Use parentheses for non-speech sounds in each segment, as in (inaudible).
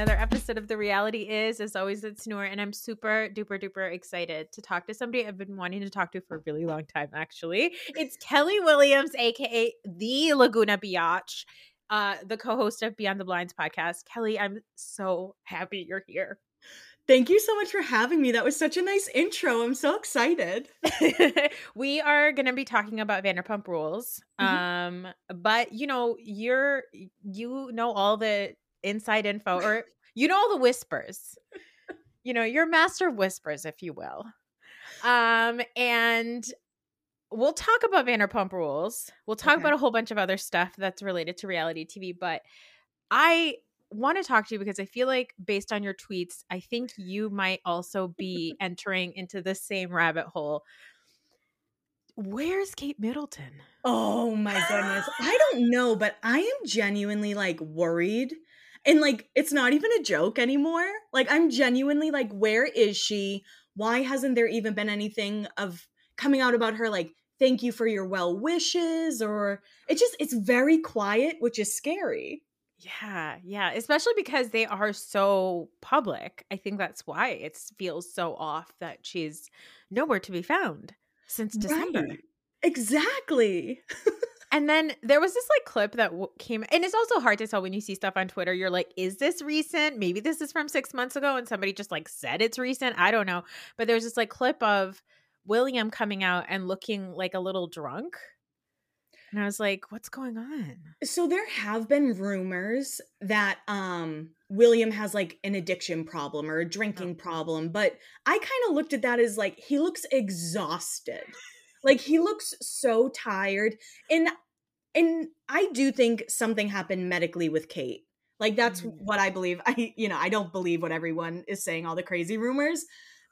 another episode of The Reality Is. As always, it's Noor, and I'm super duper duper excited to talk to somebody I've been wanting to talk to for a really long time, actually. It's Kelli Williams, aka The Laguna Biotch, uh, the co host of Beyond the Blinds podcast. Kelli, I'm so happy you're here. Thank you so much for having me. That was such a nice intro. I'm so excited. (laughs) we are going to be talking about Vanderpump Rules. Mm-hmm. Um but you know, you're you know all the inside info (laughs) or you know the whispers. you know, you're master of whispers if you will. Um and we'll talk about Vanderpump Rules. We'll talk okay. about a whole bunch of other stuff that's related to reality TV, but I want to talk to you because I feel like based on your tweets, I think you might also be (laughs) entering into the same rabbit hole. Where's Kate Middleton? Oh my goodness. I don't know, but I am genuinely like worried. And like it's not even a joke anymore. Like I'm genuinely like where is she? Why hasn't there even been anything of coming out about her like thank you for your well wishes or it just it's very quiet, which is scary. Yeah, yeah, especially because they are so public. I think that's why it feels so off that she's nowhere to be found since December. Right. Exactly. (laughs) and then there was this like clip that w- came, and it's also hard to tell when you see stuff on Twitter. You're like, is this recent? Maybe this is from six months ago, and somebody just like said it's recent. I don't know. But there's this like clip of William coming out and looking like a little drunk and I was like, what's going on? So there have been rumors that um William has like an addiction problem or a drinking oh. problem, but I kind of looked at that as like he looks exhausted. like he looks so tired and and I do think something happened medically with Kate. Like that's mm-hmm. what I believe. (laughs) I you know, I don't believe what everyone is saying all the crazy rumors,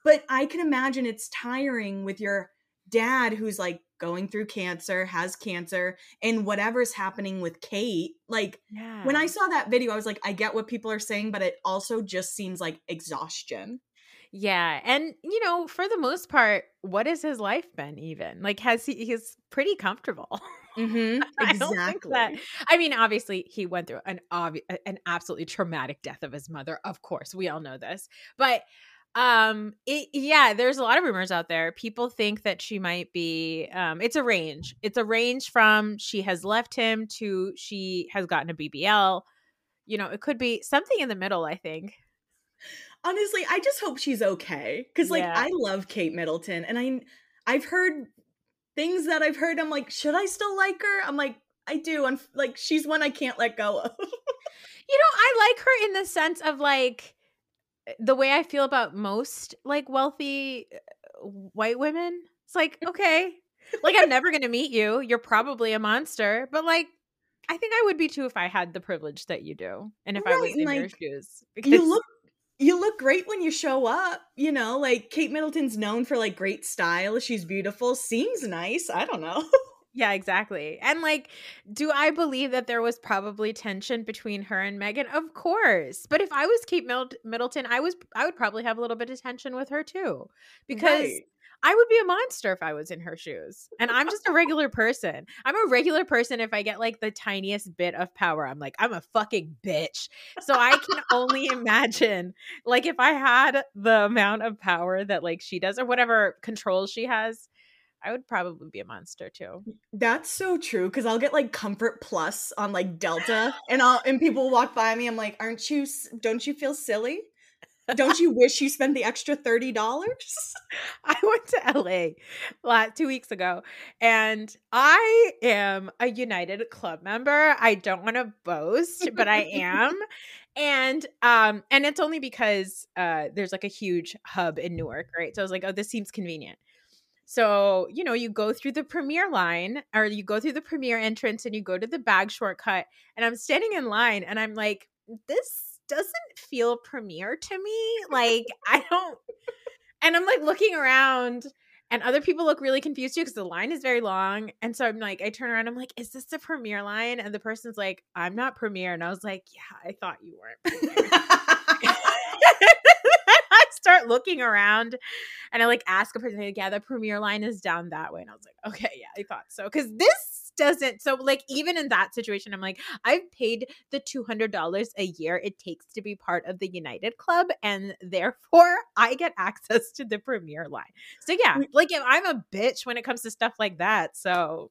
but I can imagine it's tiring with your dad who's like going through cancer, has cancer, and whatever's happening with Kate. Like yeah. when I saw that video, I was like, I get what people are saying, but it also just seems like exhaustion. Yeah. And, you know, for the most part, what has his life been even? Like, has he, he's pretty comfortable. (laughs) Mm-hmm. (laughs) Exactly. I, that, I mean, obviously, he went through an obvious, an absolutely traumatic death of his mother. Of course, we all know this. But um it, yeah there's a lot of rumors out there people think that she might be um it's a range it's a range from she has left him to she has gotten a bbl you know it could be something in the middle i think honestly i just hope she's okay because like yeah. i love kate middleton and i i've heard things that i've heard i'm like should i still like her i'm like i do i'm like she's one i can't let go of you know i like her in the sense of like the way I feel about most like wealthy uh, white women. It's like, (laughs) okay, like I'm never going to meet you. You're probably a monster, but like I think I would be too if I had the privilege that you do and if right, I was in like, your shoes. Because you look you look great when you show up, you know, like Kate Middleton's known for like great style. She's beautiful, seems nice. I don't know. (laughs) Yeah, exactly. And like, do I believe that there was probably tension between her and Meghan? Of course. But if I was Kate Middleton, I was I would probably have a little bit of tension with her too. Because right. I would be a monster if I was in her shoes. And I'm just a regular person. I'm a regular person if I get like the tiniest bit of power. I'm like, I'm a fucking bitch. So I can only (laughs) imagine like if I had the amount of power that like she does or whatever control she has, I would probably be a monster too. That's so true because I'll get like comfort plus on like Delta, and I'll and people walk by me. I'm like, aren't you? Don't you feel silly? Don't you wish you spent the extra thirty dollars? (laughs) I went to LA last two weeks ago, and I am a United Club member. I don't want to boast, but I am. (laughs) and um and it's only because uh there's like a huge hub in Newark, right? So I was like, oh, this seems convenient. So, you know, you go through the premier line or you go through the premier entrance and you go to the bag shortcut. And I'm standing in line and I'm like, this doesn't feel premier to me. Like, I don't. And I'm like looking around and other people look really confused too because the line is very long. And so I'm like, I turn around, I'm like, is this the premiere line? And the person's like, I'm not premiere. And I was like, yeah, I thought you weren't (laughs) I start looking around and I like ask a person, yeah, the premiere line is down that way. And I was like, okay, yeah, I thought so. Cause this doesn't. So, like, even in that situation, I'm like, I've paid the $200 a year it takes to be part of the United Club, and therefore I get access to the premier line. So, yeah, like, if I'm a bitch when it comes to stuff like that. So,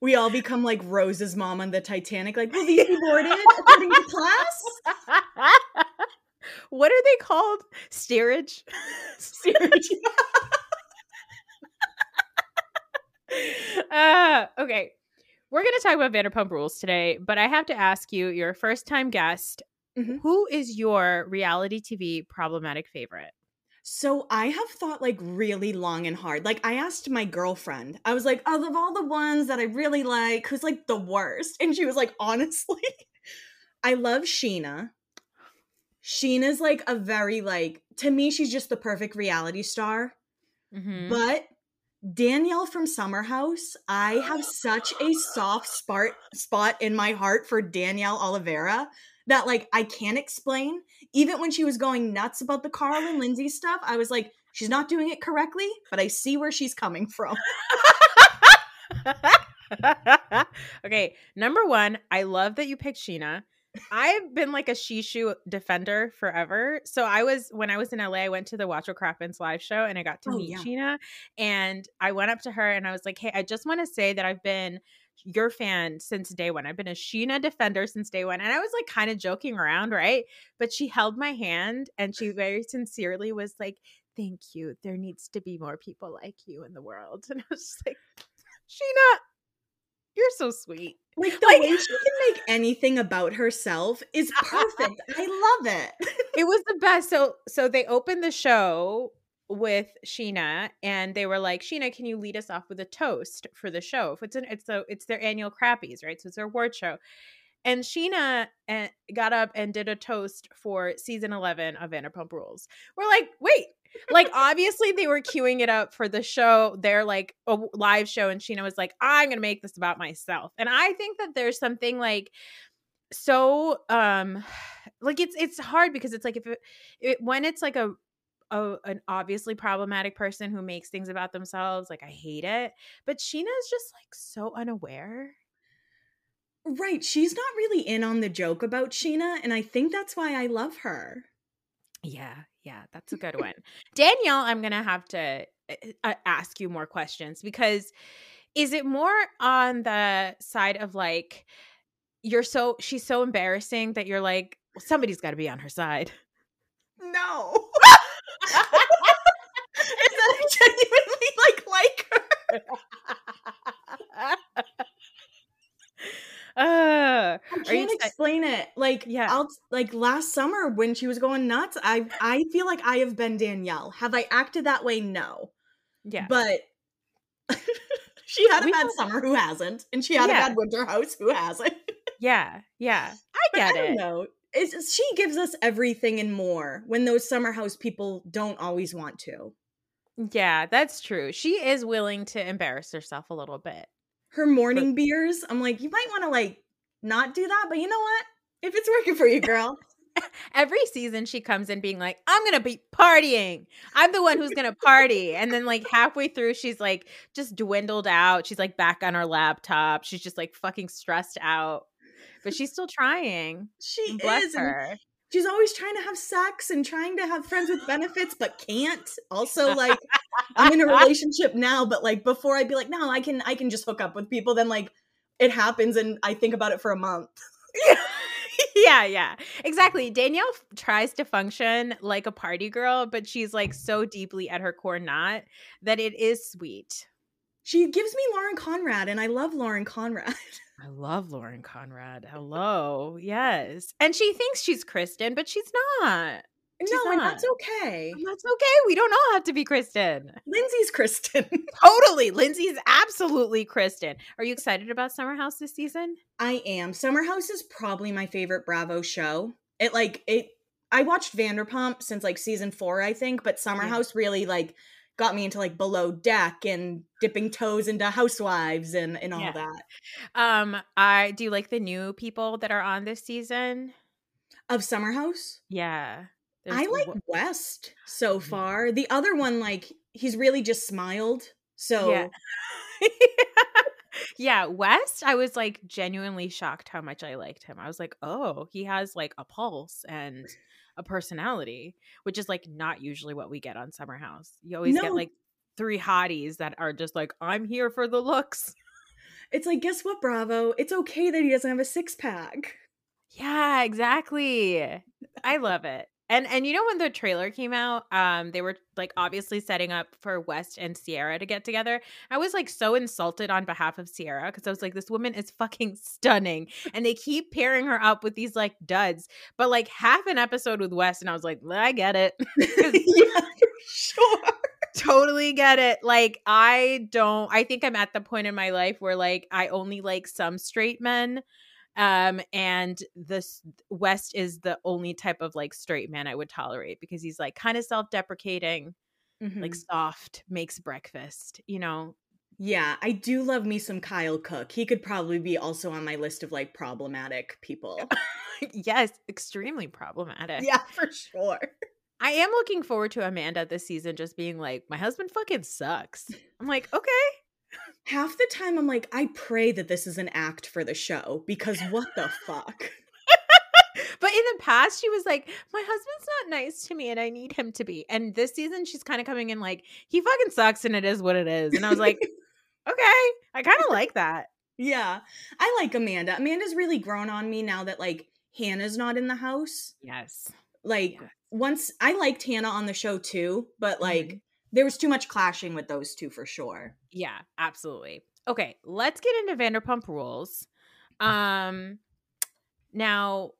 we all become like Rose's mom on the Titanic. Like, will these be boarded according to class? (laughs) what are they called? Steerage. (laughs) Steerage. (laughs) uh, okay. We're going to talk about Vanderpump Rules today, but I have to ask you, your first time guest, mm-hmm. who is your reality TV problematic favorite? So I have thought like really long and hard. Like I asked my girlfriend, I was like, of all the ones that I really like, who's like the worst? And she was like, (laughs) honestly, I love Scheana. Scheana's like a very like to me, she's just the perfect reality star. Mm-hmm. But Danielle from Summer House, I have such a soft spot spot in my heart for Danielle Olivera that like I can't explain. Even when she was going nuts about the Carl and Lindsay stuff, I was like, she's not doing it correctly, but I see where she's coming from. (laughs) okay, number one, I love that you picked Scheana. I've been like a Shishu defender forever. So I was when I was in LA, I went to the Watch What Crappens live show and I got to oh, meet yeah. Scheana. And I went up to her and I was like, Hey, I just want to say that I've been your fan since day one. I've been a Scheana defender since day one. And I was like kind of joking around, right? But she held my hand and she very sincerely was like, Thank you. There needs to be more people like you in the world. (laughs) And I was just like, Scheana, you're so sweet. Like the like, way she can make anything about herself is (laughs) perfect. I love it. it was the best. So so they opened the show with Scheana and they were like, Scheana, can you lead us off with a toast for the show? If it's an it's a it's their annual crappies, right? So it's their award show. And Scheana eh, got up and did a toast for season 11 of Vanderpump Rules. We're like, wait, like obviously they were queuing it up for the show, their like a live show, and scheana was like, I'm gonna make this about myself. And I think that there's something like so um (sighs) like it's it's hard because it's like if it, it when it's like a a, an obviously problematic person who makes things about themselves. Like I hate it. But Scheana's just like so unaware. Right. She's not really in on the joke about scheana And I think that's why I love her. Yeah. Yeah. That's a good one. Danielle, I'm going to have to uh, ask you more questions because is it more on the side of like, you're so, she's so embarrassing that you're like, somebody's got to be on her side? No. (laughs) (laughs) Is that I genuinely like like her. (laughs) Uh, I can't explain it. Like, yeah, I'll like last summer when she was going nuts. I I feel like I have been Danielle. Have I acted that way? No. Yeah, but (laughs) she had a we bad summer. Who hasn't? And she had yeah. a bad winter house. Who hasn't? yeah, yeah, (laughs) I get I it. No, it's, she gives us everything and more when those summer house people don't always want to. Yeah, that's true. She is willing to embarrass herself a little bit. Her morning beers, I'm like, you might want to like not do that, but you know what? If it's working for you, girl. (laughs) Every season she comes in being like, I'm gonna be partying. I'm the one who's gonna party. And then like halfway through, she's like just dwindled out. She's like back on her laptop. She's just like fucking stressed out but she's still trying. She Bless is. Her. She's always trying to have sex and trying to have friends with benefits, but can't. Also, like, I'm in a relationship now, but like before I'd be like, no, I can I can just hook up with people. Then like it happens and I think about it for a month. (laughs) yeah, yeah. Exactly. Danielle tries to function like a party girl, but she's like so deeply at her core not that it is sweet. She gives me Lauren Conrad, and I love Lauren Conrad. (laughs) I love Lauren Conrad. Hello. Yes. And she thinks she's Kristin, but she's not. She's no, not. and that's okay. And that's okay. We don't all have to be Kristin. Lindsay's Kristin. (laughs) totally. Lindsay's absolutely Kristin. Are you excited about Summer House this season? I am. Summer House is probably my favorite Bravo show. It like it I watched Vanderpump since like season 4, I think, but Summer. House really like got me into like below deck and dipping toes into housewives and and all yeah. that. Um I do you like the new people that are on this season of Summer House? Yeah. I like West so far. The other one like he's really just smiled. So yeah. yeah, (laughs) (laughs) West, I was like genuinely shocked how much I liked him. I was like, oh, he has like a pulse and a personality, which is like not usually what we get on Summer House. You always No. get like three hotties that are just like, I'm here for the looks. It's like, guess what, Bravo? It's okay that he doesn't have a six pack. Yeah, exactly. I love it. And and you know when the trailer came out, um, they were like obviously setting up for West and Ciara to get together. I was like so insulted on behalf of Ciara because I was like, this woman is fucking (laughs) stunning, and they keep pairing her up with these like duds. But like half an episode with West, and I was like, I get it, (laughs) (laughs) yeah, sure. totally get it. Like I don't. I think I'm at the point in my life where like I only like some straight men um and this west is the only type of like straight man i would tolerate because he's like kind of self-deprecating like Mhm. soft makes breakfast you know Yeah, I do love me some Kyle Cooke. He could probably be also on my list of like problematic people. (laughs) yes extremely problematic yeah, for sure. i am looking forward to amanda this season just being like my husband fucking sucks i'm like okay Half the time I'm like, I pray that this is an act for the show because what the fuck? (laughs) but in the past she was like my husband's not nice to me and i need him to be and this season she's kind of coming in like he fucking sucks and it is what it is and i was like (laughs) okay i kind of like that Yeah, I like Amanda. Amanda's really grown on me now that like Hannah's not in the house. yes Like Yes. once I liked Hannah on the show too, but like Mhm. There was too much clashing with those two for sure. yeah absolutely. Okay let's get into vanderpump rules. Um now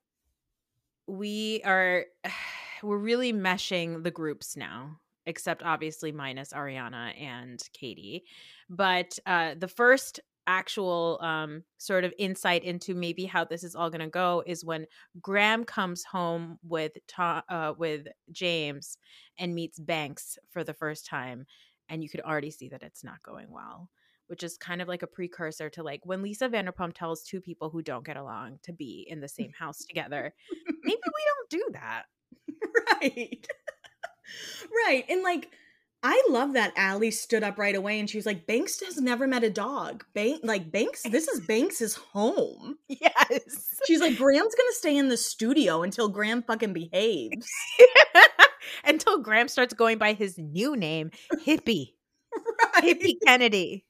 we are (sighs) we're really meshing the groups now except obviously minus ariana and katie. But uh the first actual um sort of insight into maybe how this is all going to go is when graham comes home with Tom, uh with james and meets banks for the first time and you could already see that it's not going well which is kind of like a precursor to like when Lisa Vanderpump tells two people who don't get along to be in the same house together. Maybe we (laughs) don't do that. right. (laughs) right. And like I love that Allie stood up right away and she was like, Banks has never met a dog. Bank like Banks, this is Banks's home. (laughs) Yes. She's like, Graham's gonna stay in the studio until Graham fucking behaves. (laughs) Until Graham starts going by his new name, Hippie. (laughs) Right. Hippie Kennedy.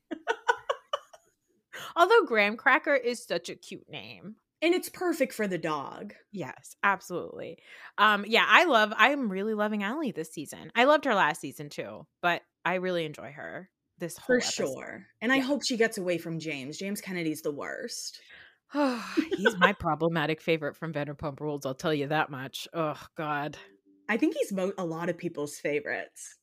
Although Graham Cracker is such a cute name. And it's perfect for the dog. Yes, absolutely. Um, yeah, I love I'm really loving Allie this season. I loved her last season too, but I really enjoy her this whole For episode. sure. And I hope she gets away from James. James Kennedy's the worst. (sighs) he's my problematic favorite from Vanderpump Rules. I'll tell you that much. Oh God, I think he's mo- a lot of people's favorites.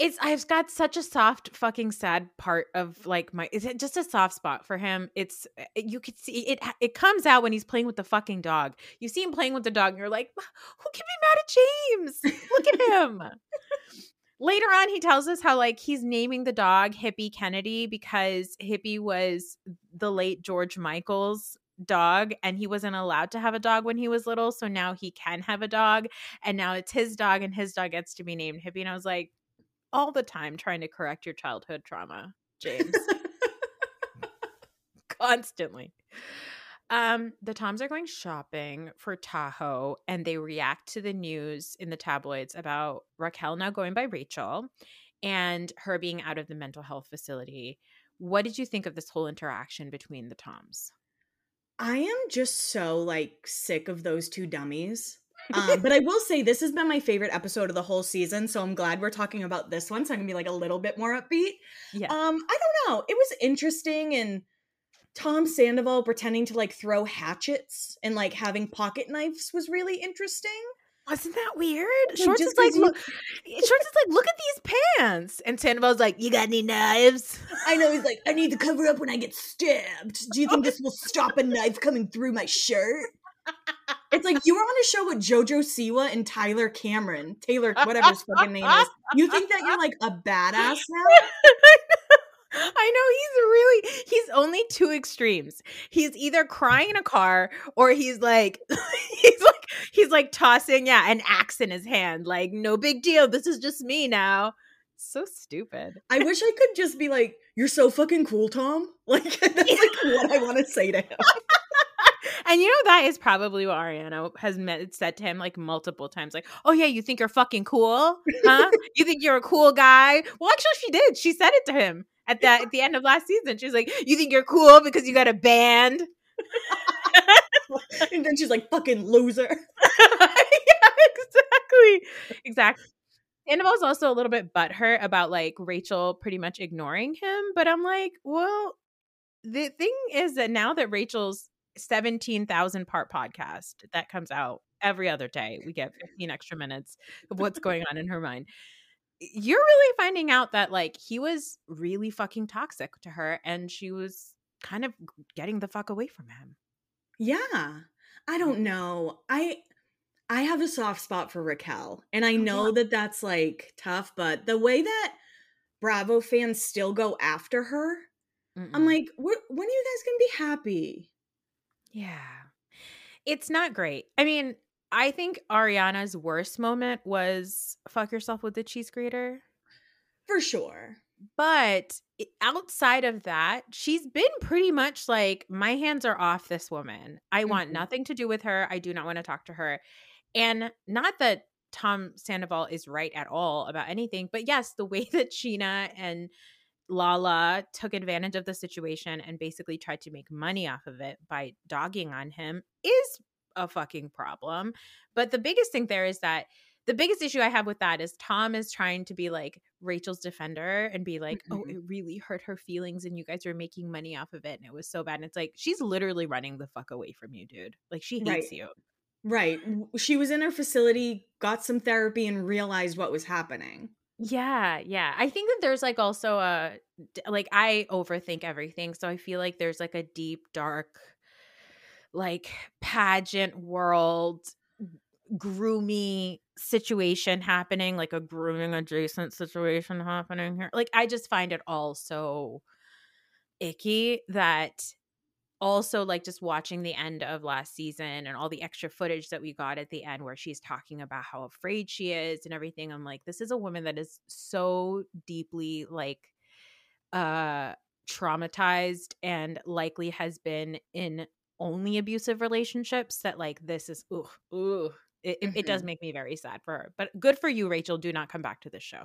It's I've got such a soft fucking sad part of like my. Is it just a soft spot for him? It's uh, you could see it. It comes out when he's playing with the fucking dog. You see him playing with the dog, and you're like, who can be mad at James? Look at him. (laughs) Later on, he tells us how like he's naming the dog Hippie Kennedy because Hippie was the late George Michael's dog and he wasn't allowed to have a dog when he was little so now he can have a dog and now it's his dog and his dog gets to be named hippie and i was like all the time trying to correct your childhood trauma james. (laughs) (laughs) Constantly. Um the toms are going shopping for tahoe and they react to the news in the tabloids about raquel now going by rachel and her being out of the mental health facility what did you think of this whole interaction between the toms? I am just so like sick of those two dummies. Um, (laughs) but I will say this has been my favorite episode of the whole season, so I'm glad we're talking about this one. So I'm gonna be like a little bit more upbeat. yeah Um, I don't know. It was interesting and Tom Sandoval pretending to like throw hatchets and like having pocket knives was really interesting. Wasn't that weird? Like, Shorts is like, you- look, Shorts is like, look at these pants, and Sandoval's like, you got any knives? I know he's like, I need to (laughs) cover up when I get stabbed. Do you think this will stop a knife coming through my shirt? (laughs) It's like you were on a show with JoJo Siwa and Tyler Cameron, Taylor, whatever his fucking name is. You think that you're like a badass now? I know he's really he's only two extremes. He's either crying in a car or he's like (laughs) he's like he's like tossing yeah an axe in his hand like no big deal this is just me now. so stupid. I wish I could just be like, "You're so fucking cool, Tom." (laughs) Like that's like what I want to say to him. And you know that is probably what Ariana has met, said to him like multiple times. Like, "Oh yeah, you think you're fucking cool, huh? (laughs) you think you're a cool guy?" Well, actually, she did. She said it to him at the at the end of last season. She was like, "You think you're cool because you got a band?" (laughs) and then she's like, "Fucking loser." (laughs) yeah, exactly, exactly. Sandoval's also a little bit butthurt about like Rachel pretty much ignoring him, but I'm like, well, the thing is that now that Rachel's 17,000 part podcast that comes out every other day, we get 15 extra minutes of what's going on in her mind. You're really finding out that like he was really fucking toxic to her and she was kind of getting the fuck away from him. Yeah. I mm. don't know. I I have a soft spot for Raquel, and I know that that's like tough, but the way that Bravo fans still go after her, Mm-mm. I'm like, when are you guys gonna be happy? Yeah, it's not great. I mean, I think Ariana's worst moment was "fuck yourself with the cheese grater," for sure. But outside of that, she's been pretty much like, my hands are off this woman. I mm-hmm. want nothing to do with her. I do not want to talk to her. And not that Tom Sandoval is right at all about anything, but yes, the way (laughs) that Scheana and Lala took advantage of the situation and basically tried to make money off of it by dogging on him is a fucking problem. But the biggest thing there is that the biggest issue I have with that is Tom is trying to be like Rachel's defender and be like, oh, mm-hmm. oh, it really hurt her feelings and you guys are making money off of it and it was so bad. And it's like, she's literally running the fuck away from you, dude. Like, she hates right. you. Right. She was in her facility, got some therapy, and realized what was happening. Yeah, yeah. I think that there's like also a like I overthink everything, so I feel like there's like a deep dark like pageant world groomy situation happening, like a grooming adjacent situation happening here. Like I just find it all so icky that also like just watching the end of last season and all the extra footage that we got at the end where she's talking about how afraid she is and everything i'm like this is a woman that is so deeply like uh traumatized and likely has been in only abusive relationships that like this is ooh ooh it, mm-hmm. it does mm-hmm. make me very sad for her but good for you rachel do not come back to this show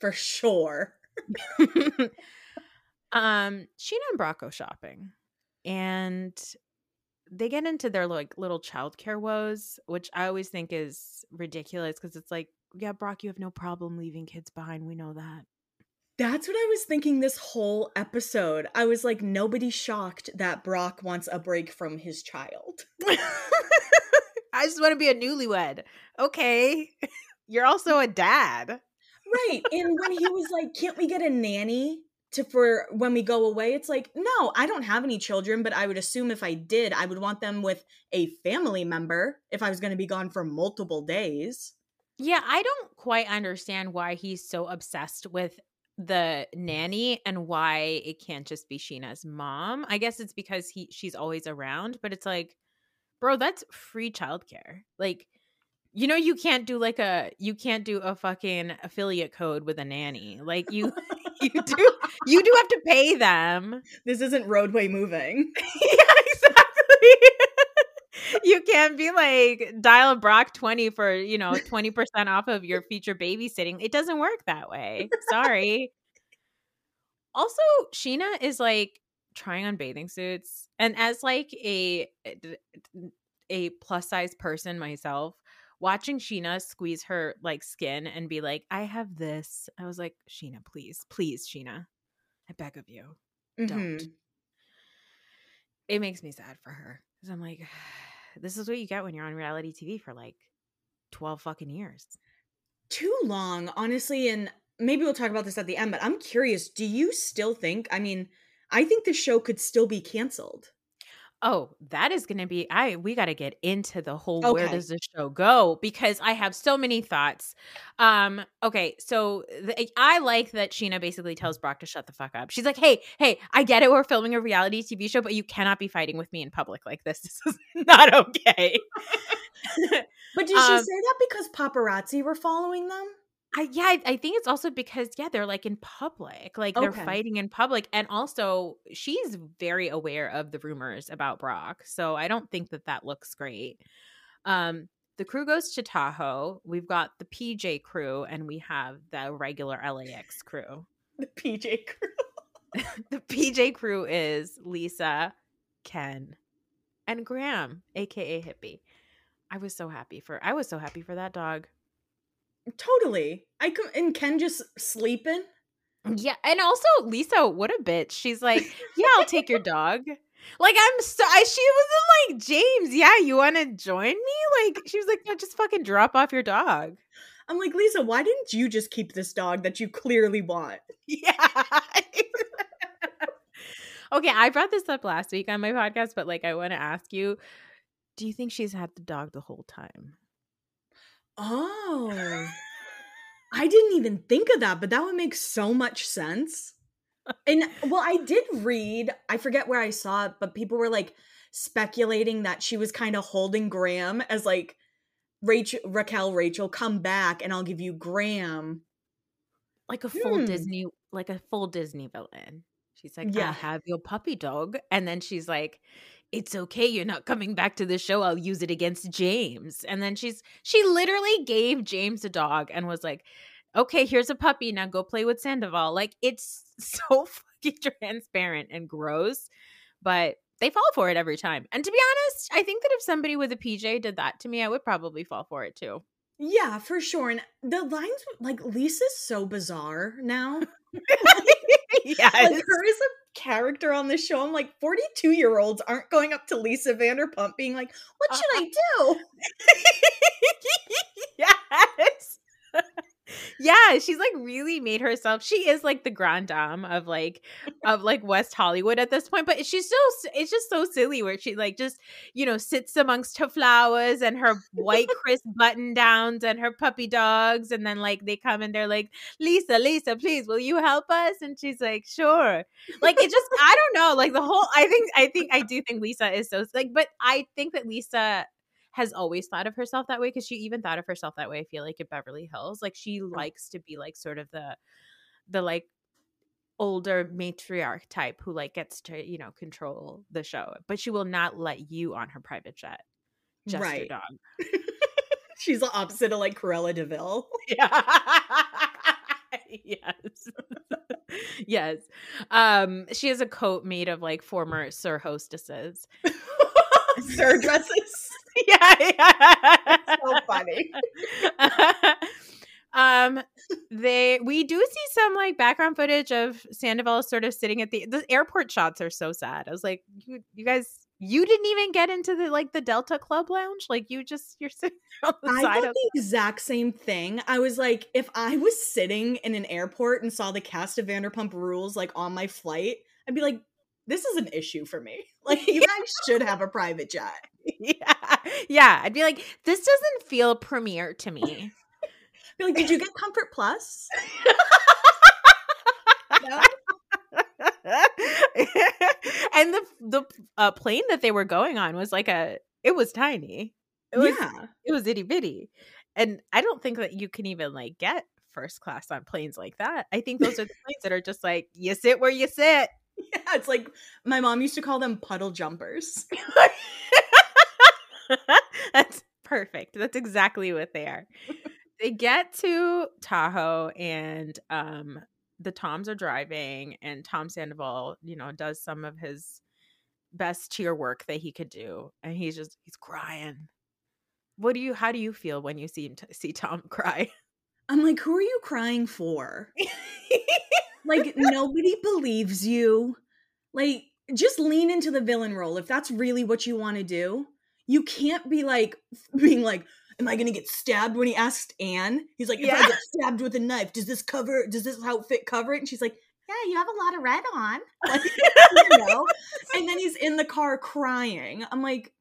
for sure (laughs) um scheana and brock go shopping and they get into their like little childcare woes, which I always think is ridiculous because it's like, yeah, Brock, you have no problem leaving kids behind. We know that. That's what I was thinking this whole episode. I was like, nobody's shocked that Brock wants a break from his child. (laughs) I just want to be a newlywed. Okay. (laughs) You're also a dad. Right. And when he was like, can't we get a nanny? To for when we go away it's like no i don't have any children but i would assume if i did i would want them with a family member if i was going to be gone for multiple days yeah i don't quite understand why he's so obsessed with the nanny and why it can't just be scheana's mom. I guess it's because he she's always around, but it's like, bro, that's free childcare. Like, you know, you can't do like a you can't do a fucking affiliate code with a nanny. Like you (laughs) you do you do have to pay them. This isn't roadway moving. (laughs) yeah, exactly. you can't be like dial Brock 20 for, you know, 20% off of your future babysitting. It doesn't work that way. Sorry. also, Scheana is like trying on bathing suits and as like a eh, a plus size person myself, watching Scheana squeeze her like skin and be like, I have this. I was like, Scheana, please, please, Scheana, I beg of you, mm-hmm. don't. It makes me sad for her because I'm like, (sighs) this is what you get when you're on reality TV for like 12 fucking years. Too long, honestly. And maybe we'll talk about this at the end, but I'm curious do you still think, I mean, I think the show could still be canceled. Oh, that is going to be I we got to get into the whole okay. where does the show go because I have so many thoughts. Um okay, so the, I like that Scheana basically tells Brock to shut the fuck up. She's like, "Hey, hey, I get it we're filming a reality TV show, but you cannot be fighting with me in public like this. (laughs) This is not okay." (laughs) but did um, she say that because paparazzi were following them? I yeah, I, I think it's also because yeah, they're like in public, like they're Okay. fighting in public, and also she's very aware of the rumors about Brock, so I don't think that that looks great. Um, the crew goes to Tahoe. We've got the PJ crew, and we have the regular LAX crew. (laughs) The PJ crew. (laughs) the PJ crew is Lisa, Ken, and Graham, aka Hippie. I was so happy for I was so happy for that dog. Totally. I come and Ken just sleeping. Yeah, and also Lisa, what a bitch. She's like, "Yeah, I'll take your (laughs) dog." Like I'm so I, she wasn't like, "James, yeah, you want to join me?" Like she was like, "No, just fucking drop off your dog." I'm like, Lisa, why didn't you just keep this dog that you clearly want? (laughs) Yeah. (laughs) okay, I brought this up last week on my podcast, but like I want to ask you, do you think she's had the dog the whole time? Oh. I didn't even think of that, but that would make so much sense. And well, I did read, I forget where I saw it, but people were like speculating that she was kind of holding Graham as like Rachel Raquel Rachel come back and I'll give you Graham. Like a full Hmm. Disney, like a full Disney villain. She's like, Yeah. I have your puppy dog. And then she's like, it's okay. You're not coming back to the show. I'll use it against James. And then she's, she literally gave James a dog and was like, okay, here's a puppy. Now go play with Sandoval. Like, it's (laughs) so fucking transparent and gross, but they fall for it every time. And to be honest, I think that if somebody with a PJ did that to me, I would probably fall for it too. Yeah, for sure. And the lines like Lisa's so bizarre now. (laughs) (laughs) (laughs) yes. Like her as a character on the show. I'm like, 42 year olds aren't going up to Lisa Vanderpump being like, what uh, should uh I do? (laughs) yes. Yeah, she's like really made herself. She is like the grand dame of like of like West Hollywood at this point, but she's so it's just so silly where she like just you know sits amongst her flowers and her white (laughs) crisp button downs and her puppy dogs, and then like they come and they're like, Lisa, Lisa, please, will you help us? And she's like, sure. Like it just I don't know, like the whole I think I think I do think Lisa is so like, but I think that Lisa has always thought of herself that way because she even thought of herself that way. I feel like at Beverly Hills, like she likes to be like sort of the the like older matriarch type who like gets to you know control the show, but she will not let you on her private jet. Just your dog. (laughs) She's the opposite of like Cruella de Vil. Yeah. (laughs) yes. (laughs) yes. Um, she has a coat made of like former SUR hostesses. SUR dresses. (laughs) yeah, yeah. so funny. (laughs) um they we do see some like background footage of Sandoval sort of sitting at the the airport shots are so sad. I was like, you you guys you didn't even get into the like the Delta Club lounge. Like you just you're sitting (laughs) on the I side thought of the exact same thing. I was like, if I was sitting in an airport and saw the cast of Vanderpump Rules like on my flight, I'd be like, this is an issue for me. Like, you guys should have a private jet. Yeah. (laughs) Yeah. I'd be like, this doesn't feel premiere to me. Be like, did you get Comfort Plus? No? (laughs) and the the uh, plane that they were going on was like a it was tiny. It was yeah. it was itty bitty. And I don't think that you can even like get first class on planes like that. I think those are the planes that are just like you sit where you sit. (laughs) Yeah. It's like my mom used to call them puddle jumpers. (laughs) That's perfect. That's exactly what they are. They get to Tahoe and um the Toms are driving and Tom Sandoval, you know, does some of his best cheer work that he could do and he's just he's crying. What do you how do you feel when you see see Tom (laughs) cry? I'm like, who are you crying for? (laughs) Like, nobody believes you. Like, just lean into the villain role if that's really what you want to do. You can't be like, (laughs) being like, Am I gonna get stabbed when he asked Ann? He's like, If I Yeah. get stabbed with a knife, does this cover, does this outfit cover it? And she's like, Yeah, you have a lot of red on. Like, (laughs) you know? And then he's in the car crying. I'm like,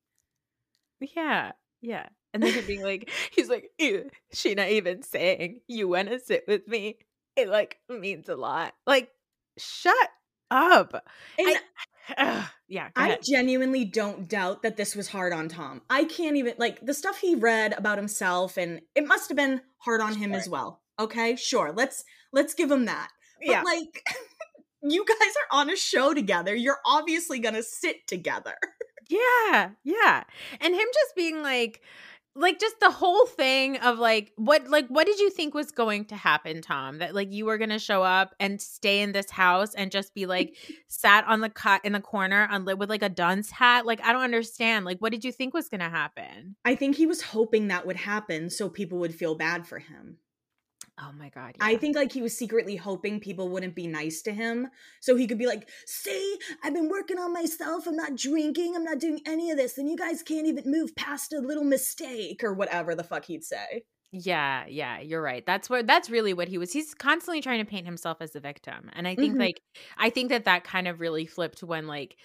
Yeah, yeah. And then being like, (laughs) he's like, "Ew, she not even saying you want to sit with me. It like means a lot. Like, shut up. and I- Ugh, yeah, I genuinely don't doubt that this was hard on Tom. I can't even like the stuff he read about himself, and it must have been hard on him as well. Okay, sure. Let's let's give him that. But Yeah. like (laughs) you guys are on a show together. You're obviously going to sit together. Yeah, yeah. And him just being like like just the whole thing of like what like what did you think was going to happen, Tom? That like you were going to show up and stay in this house and just be like (laughs) sat on the cot in the corner on with like a dunce hat? Like I don't understand. Like what did you think was going to happen? I think he was hoping that would happen so people would feel bad for him. Oh my god. I think like he was secretly hoping people wouldn't be nice to him so he could be like, "See, I've been working on myself. I'm not drinking. I'm not doing any of this. And you guys can't even move past a little mistake or whatever the fuck he'd say." Yeah, yeah, you're right. That's what that's really what he was. He's constantly trying to paint himself as the victim. And I think Mhm. like I think that that kind of really flipped when like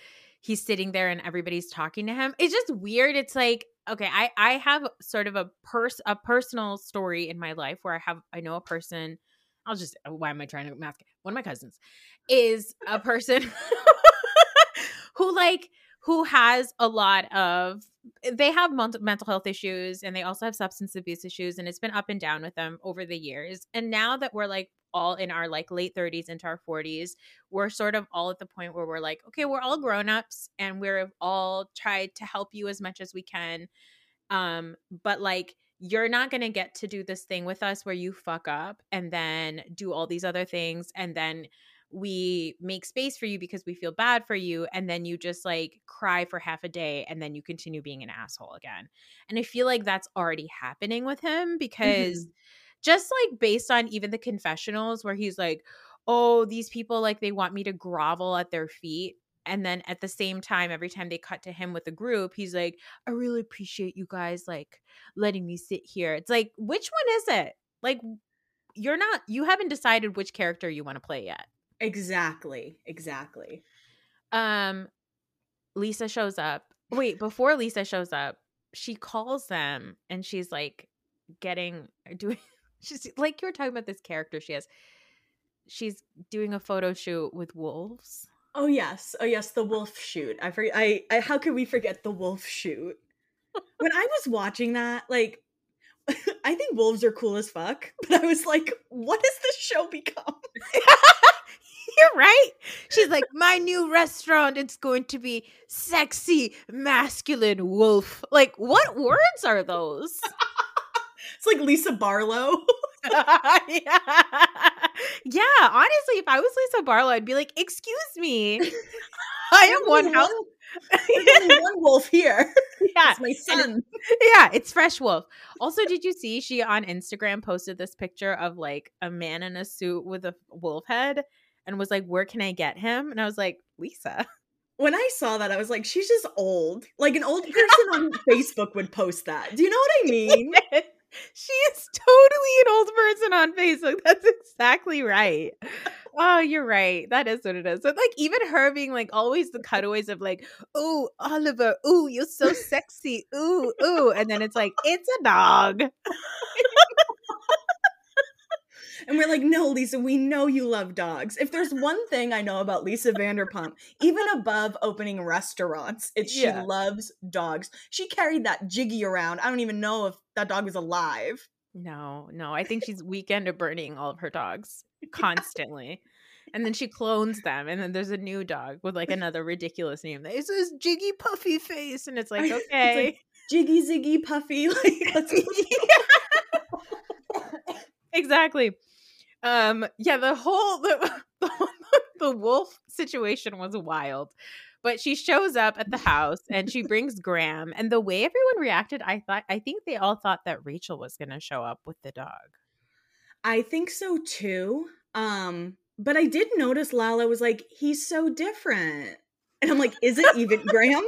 he's sitting there and everybody's talking to him. It's just weird. It's like okay, I I have sort of a pers a personal story in my life where I have I know a person I'll just uh, why am I trying to mask it? One of my cousins is a person (laughs) who like who has a lot of they have mental health issues and they also have substance abuse issues and it's been up and down with them over the years and now that we're like all in our like late 30s into our 40s we're sort of all at the point where we're like okay we're all grown-ups and we're all tried to help you as much as we can um but like you're not going to get to do this thing with us where you fuck up and then do all these other things and then we make space for you because we feel bad for you and then you just like cry for half a day and then you continue being an asshole again. And i feel like that's already happening with him because just like based on even the confessionals where he's like oh these people like they want me to grovel at their feet and then at the same time every time they cut to him with the group he's like i really appreciate you guys like letting me sit here it's like which one is it like you're not you haven't decided which character you want to play yet Exactly. Exactly. um lisa shows up wait before lisa shows up she calls them and she's like getting doing she's like you were talking about this character she has she's doing a photo shoot with wolves Oh yes. Oh yes, the wolf shoot. I forget I, I how could we forget the wolf shoot? when I was watching that, like (laughs) I think wolves are cool as fuck, (laughs) but I was like, what has this show become? (laughs) You're right. She's like, my new restaurant, it's going to be sexy, masculine wolf. Like, what words are those? It's like Lisa Barlow. (laughs) yeah. yeah, honestly, if I was Lisa Barlow, I'd be like, excuse me. (laughs) I am one house. (laughs) There's only one wolf here. yeah. It's my son. Yeah, it's Fresh Wolf. Also, did you see she on Instagram posted this picture of like a man in a suit with a wolf head and was like, Where can I get him? And I was like, Lisa. When I saw that, I was like, she's just old. Like an old person on Facebook would post that. Do you know what I mean? She is totally an old person on Facebook. (laughs) That's exactly right. Oh, you're right. That is what it is. Like, even her being like always the cutaways of like, "Ooh, Oliver, ooh, you're so sexy, ooh, ooh," and then it's like, "It's a dog." (laughs) And we're like, no, Lisa, we know you love dogs. If there's one (laughs) thing I know about Lisa Vanderpump, even above opening restaurants, it's she Yeah. loves dogs. She carried that giggy around. I don't even know if that dog was alive. No, no, I think she's weekend of burning all of her dogs (laughs) constantly. And then she clones them, and then there's a new dog with like another ridiculous name. It's this Giggy Puffy Face, and it's like, (laughs) It's like, okay, Giggy, ziggy, puffy. Like, let's exactly. Um, yeah, the whole the, (laughs) the the wolf situation was wild. But she shows up at the house and she brings Graham, and the way everyone reacted, I thought I think they all thought that Rachel was gonna show up with the dog. I think so too. Um, but I did notice Lala was like, he's so different. And I'm like, is it even (laughs) Graham?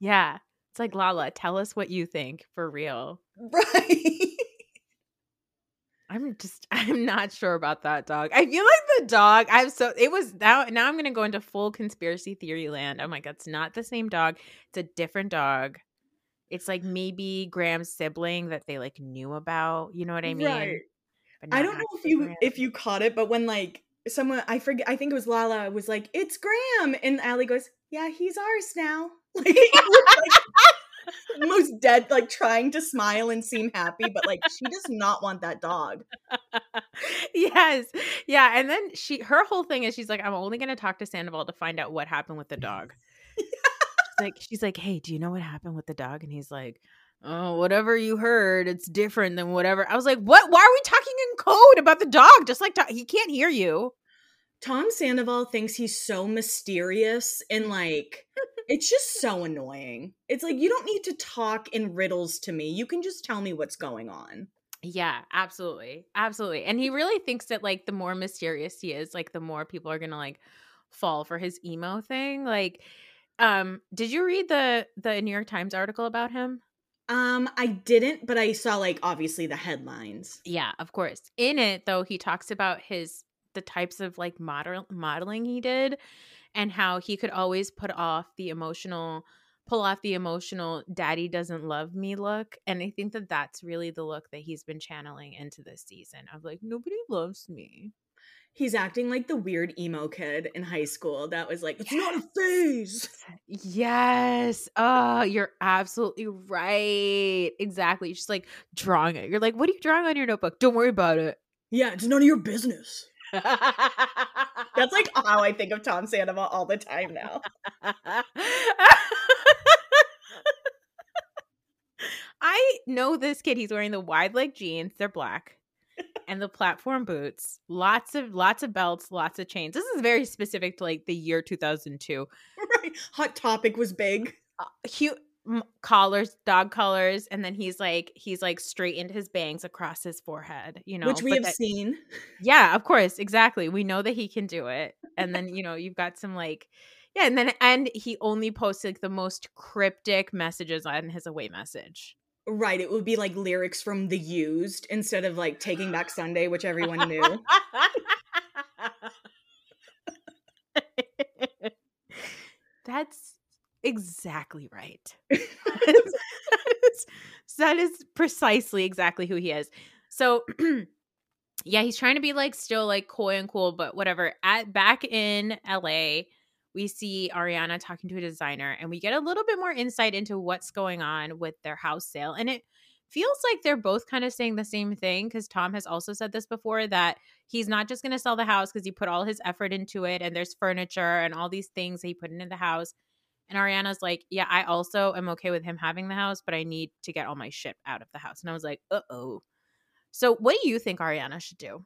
Yeah. It's like Lala, tell us what you think for real. (laughs) Right. I'm just (laughs) I'm not sure about that dog. I feel like the dog I'm so it was now now I'm gonna go into full conspiracy theory land. Oh I'm like, it's not the same dog. It's a different dog. It's like (sighs) maybe Graham's sibling that they like knew about. You know what I mean? Right. I don't know if you Graham. if you caught it, but when like someone I forget I think it was Lala was like, It's Graham and Allie goes, Yeah, he's ours now. (laughs) Like, like most dead, like trying to smile and seem happy, but like she does not want that dog. yes. Yeah. And then she her whole thing is she's like, I'm only gonna talk to Sandoval to find out what happened with the dog. (laughs) she's like, she's like, Hey, do you know what happened with the dog? And he's like, Oh, whatever you heard, it's different than whatever. I was like, What? Why are we talking in code about the dog? Just like he can't hear you. Tom Sandoval thinks he's so mysterious and like it's just so annoying. It's like you don't need to talk in riddles to me. You can just tell me what's going on. Yeah, absolutely. Absolutely. And he really thinks that like the more mysterious he is, like the more people are going to like fall for his emo thing. Like um did you read the the New York Times article about him? Um I didn't, but I saw like obviously the headlines. Yeah, of course. In it though, he talks about his the types of like model modeling he did and how he could always put off the emotional pull off the emotional daddy doesn't love me look and i think that that's really the look that he's been channeling into this season of like nobody loves me. He's acting like the weird emo kid in high school that was like it's yes. not a phase. Yes. Oh you're absolutely right. Exactly. Just like drawing it. You're like what are you drawing on your notebook? Don't worry about it. Yeah it's none of your business that's like (laughs) how i think of tom sandoval all the time now I know this kid. He's wearing the wide leg jeans. They're black. and the platform boots. Lots of lots of belts, lots of chains. This is very specific to like the year 2002. (laughs) Right. Hot topic was big. Uh, collars, dog collars, and then he's like he's like straightened his bangs across his forehead, you know. Which we have that, seen. Yeah, of course, exactly. We know that he can do it. And then, you know, you've got some like yeah, and then and he only posts like the most cryptic messages on his away message. Right, it would be like lyrics from The Used instead of like Taking Back Sunday, which everyone knew. (laughs) That's exactly right. (laughs) (laughs) that, is, that is precisely exactly who he is. So (clears throat) yeah, he's trying to be like still like coy and cool, but whatever. At back in LA, we see Ariana talking to a designer and we get a little bit more insight into what's going on with their house sale. And it feels like they're both kind of saying the same thing because Tom has also said this before that he's not just going to sell the house because he put all his effort into it and there's furniture and all these things that he put into the house. And Ariana's like, Yeah, I also am okay with him having the house, but I need to get all my shit out of the house. And I was like, Uh oh. So, what do you think Ariana should do?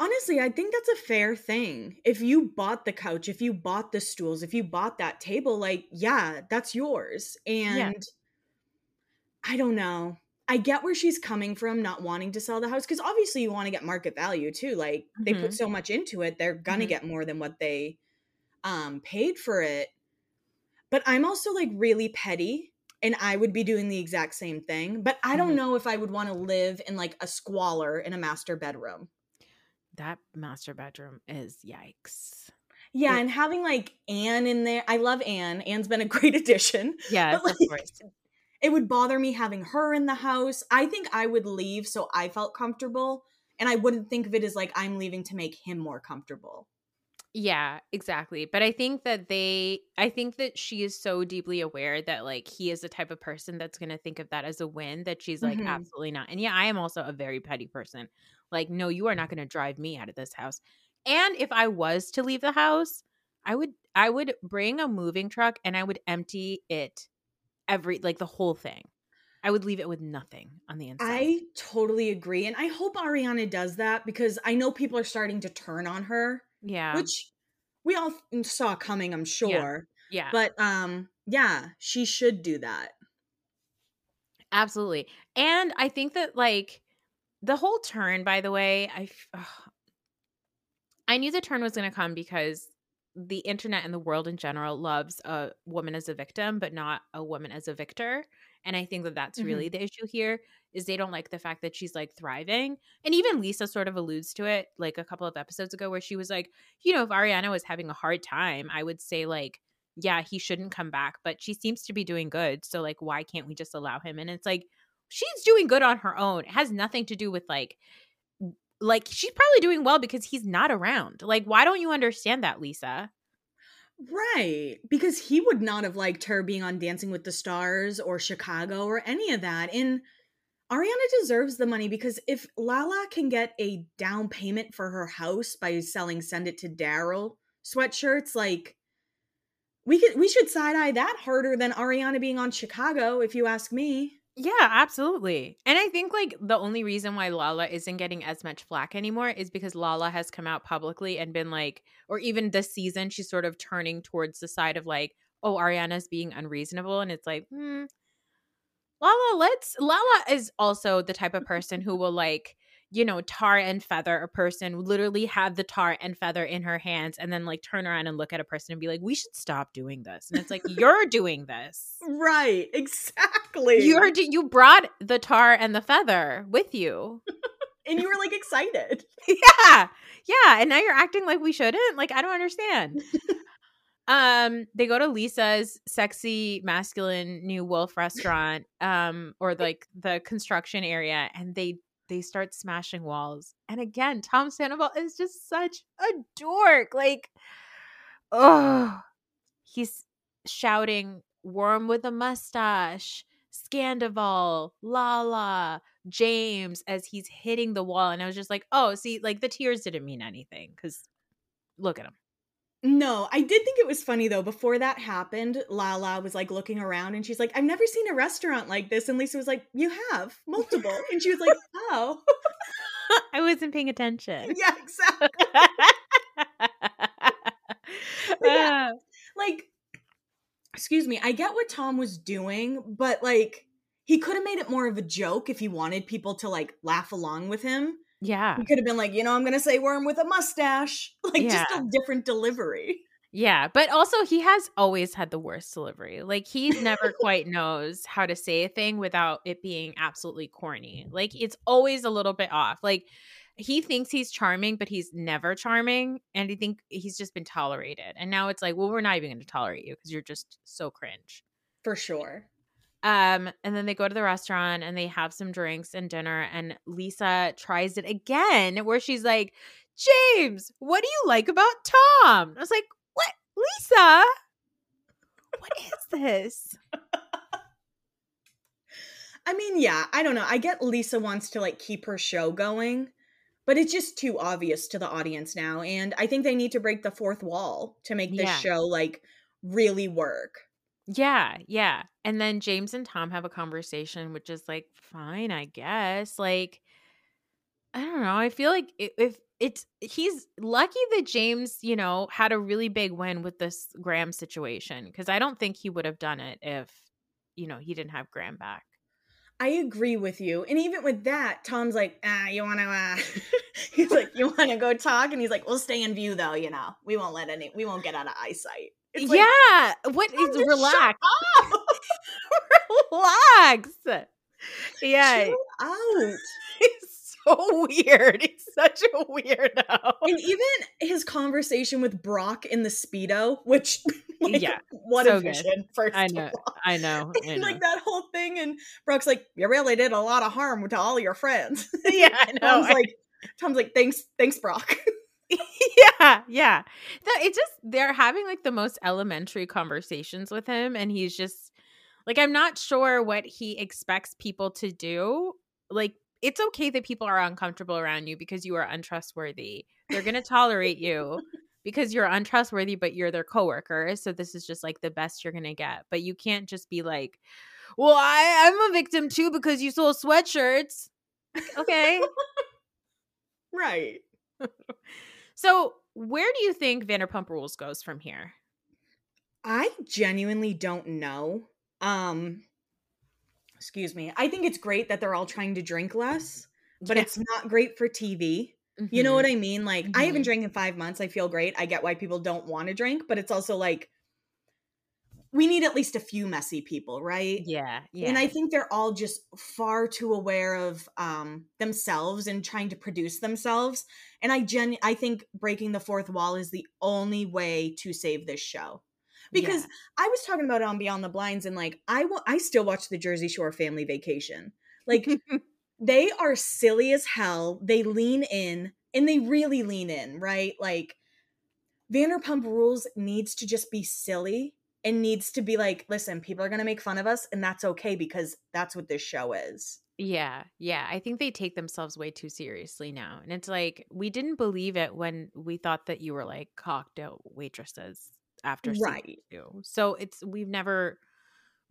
Honestly, I think that's a fair thing. If you bought the couch, if you bought the stools, if you bought that table, like, yeah, that's yours. And yeah. I don't know. I get where she's coming from, not wanting to sell the house, because obviously you want to get market value too. Like, mm-hmm. they put mm-hmm. so much into it, they're gonna mm-hmm. get more than what they um paid for it. But I'm also like really petty and I would be doing the exact same thing. But I don't mm-hmm. know if I would want to live in like a squalor in a master bedroom that master bedroom is yikes. Yeah, it, and having like Ann in there. I love Ann. Ann's been a (laughs) great addition. Yeah, like, of course. It would bother me having her in the house. I think I would leave so I felt comfortable, and I wouldn't think of it as like I'm leaving to make him more comfortable. Yeah, exactly. But I think that they I think that she is so deeply aware that like he is the type of person that's going to think of that as a win that she's like mm-hmm. absolutely not. And yeah, I am also a very petty person. Like no, you are not going to drive me out of this house. And if I was to leave the house, I would I would bring a moving truck and I would empty it every like the whole thing. I would leave it with nothing on the inside. I totally agree. And I hope Ariana does that because I know people are starting to turn on her yeah. Which we all saw coming, I'm sure. Yeah. yeah. But um yeah, she should do that. Absolutely. And I think that like the whole turn by the way, I ugh, I knew the turn was going to come because the internet and the world in general loves a woman as a victim but not a woman as a victor and i think that that's mm-hmm. really the issue here is they don't like the fact that she's like thriving. And even Lisa sort of alludes to it like a couple of episodes ago where she was like, you know, if Ariana was having a hard time, I would say like, yeah, he shouldn't come back, but she seems to be doing good. So like why can't we just allow him? And it's like she's doing good on her own. It has nothing to do with like like she's probably doing well because he's not around. Like why don't you understand that, Lisa? Right. Because he would not have liked her being on Dancing with the Stars or Chicago or any of that. And Ariana deserves the money because if Lala can get a down payment for her house by selling Send It to Daryl sweatshirts, like we could we should side eye that harder than Ariana being on Chicago, if you ask me. Yeah, absolutely. And I think like the only reason why Lala isn't getting as much flack anymore is because Lala has come out publicly and been like, or even this season, she's sort of turning towards the side of like, oh, Ariana's being unreasonable. And it's like, hmm, Lala, let's. Lala is also the type of mm-hmm. person who will like, you know, tar and feather a person, literally have the tar and feather in her hands, and then like turn around and look at a person and be like, we should stop doing this. And it's like, you're doing this. Right. (laughs) Exactly. You're you brought the tar and the feather with you. and you were like excited. (laughs) yeah. Yeah. And now you're acting like we shouldn't. Like, I don't understand. (laughs) um, they go to Lisa's sexy, masculine new wolf restaurant, um, or like the construction area, and they they start smashing walls. And again, Tom Sandoval is just such a dork. Like, oh, he's shouting "Worm with a mustache." Scandoval, Lala, James as he's hitting the wall. And I was just like, oh, see, like the tears didn't mean anything because look at him. No, I did think it was funny though. Before that happened, Lala was like looking around and she's like, I've never seen a restaurant like this. And Lisa was like, You have multiple. and she was like, Oh. (laughs) I wasn't paying attention. Yeah, exactly. (laughs) yeah, uh. like, excuse me, I get what Tom was doing, but like, he could have made it more of a joke if he wanted people to like laugh along with him. Yeah. He could have been like, you know, I'm gonna say worm with a mustache. (laughs) Like yeah. just a different delivery. Yeah, but also he has always had the worst delivery. Like he never (laughs) quite knows how to say a thing without it being absolutely corny. Like it's always a little bit off. Like he thinks he's charming, but he's never charming, and I think he's just been tolerated. And now it's like, well, we're not even going to tolerate you because you're just so cringe. For sure. Um, and then they go to the restaurant and they have some drinks and dinner, and Lisa tries it again, where she's like, James, what do you like about Tom? I was like, What, Lisa? What is this? I mean, yeah, I don't know. I get Lisa wants to like keep her show going, but it's just too obvious to the audience now. And I think they need to break the fourth wall to make this yeah. show like really work. Yeah, yeah. And then James and Tom have a conversation, which is like, fine, I guess. Like, I don't know. I feel like if it's he's lucky that James, you know, had a really big win with this Graham situation because I don't think he would have done it if, you know, he didn't have Graham back. I agree with you. And even with that, Tom's like, ah, you want to, uh, (laughs) he's like, you want to go talk? And he's like, we'll stay in view though, you know, we won't let any, we won't get out of eyesight. It's yeah. Like, what is relax? (laughs) relax. Yeah. Chill out. (laughs) He's so weird. He's such a weirdo. And even his conversation with Brock in the Speedo, which (laughs) like, yeah, what so a vision, good. first I know, I know, I know. like that whole thing, and Brock's like, You really did a lot of harm to all your friends. yeah, I know. Tom's like Tom's like, Thanks, thanks, Brock. Yeah, yeah. That it just they're having like the most elementary conversations with him and he's just like I'm not sure what he expects people to do. Like it's okay that people are uncomfortable around you because you are untrustworthy. They're going to tolerate you because you're untrustworthy but you're their coworker. So this is just like the best you're going to get. But you can't just be like, "Well, I I'm a victim too because you sold sweatshirts." okay. (laughs) right. (laughs) So, where do you think Vanderpump Rules goes from here? I genuinely don't know. Um excuse me. I think it's great that they're all trying to drink less, but yeah. it's not great for TV. Mm-hmm. You know mm-hmm. what I mean? Like mm-hmm. I haven't mm-hmm. drank in 5 months. I feel great. I get why people don't want to drink, but it's also like we need at least a few messy people, right? Yeah, yeah. And I think they're all just far too aware of um, themselves and trying to produce themselves. And I gen I think breaking the fourth wall is the only way to save this show. Because yeah. I was talking about it on Beyond the Blinds, and like I will, I still watch the Jersey Shore Family Vacation. Like (laughs) they are silly as hell. They lean in, and they really lean in, right? Like Vanderpump Rules needs to just be silly and needs to be like, listen, people are going to make fun of us and that's okay because that's what this show is. Yeah, yeah. I think they take themselves way too seriously now. And it's like, we didn't believe it when we thought that you were like cocktail waitresses after right. two. So it's, we've never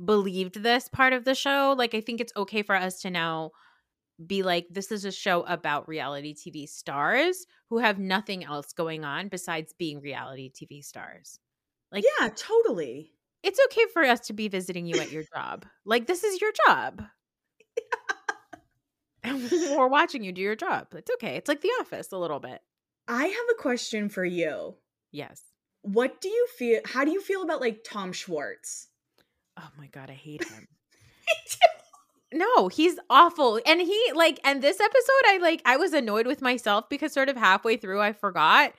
believed this part of the show. Like, I think it's okay for us to now be like, this is a show about reality TV stars who have nothing else going on besides being reality TV stars. Like, yeah, totally. It's okay for us to be visiting you at your job. Like, this is your job. (laughs) and we're watching you do your job. It's okay. It's like The Office a little bit. I have a question for you. Yes. What do you feel? How do you feel about like Tom Schwartz? Oh my God, I hate him. (laughs) no, he's awful. And he like and this episode I like I was annoyed with myself because sort of halfway through I forgot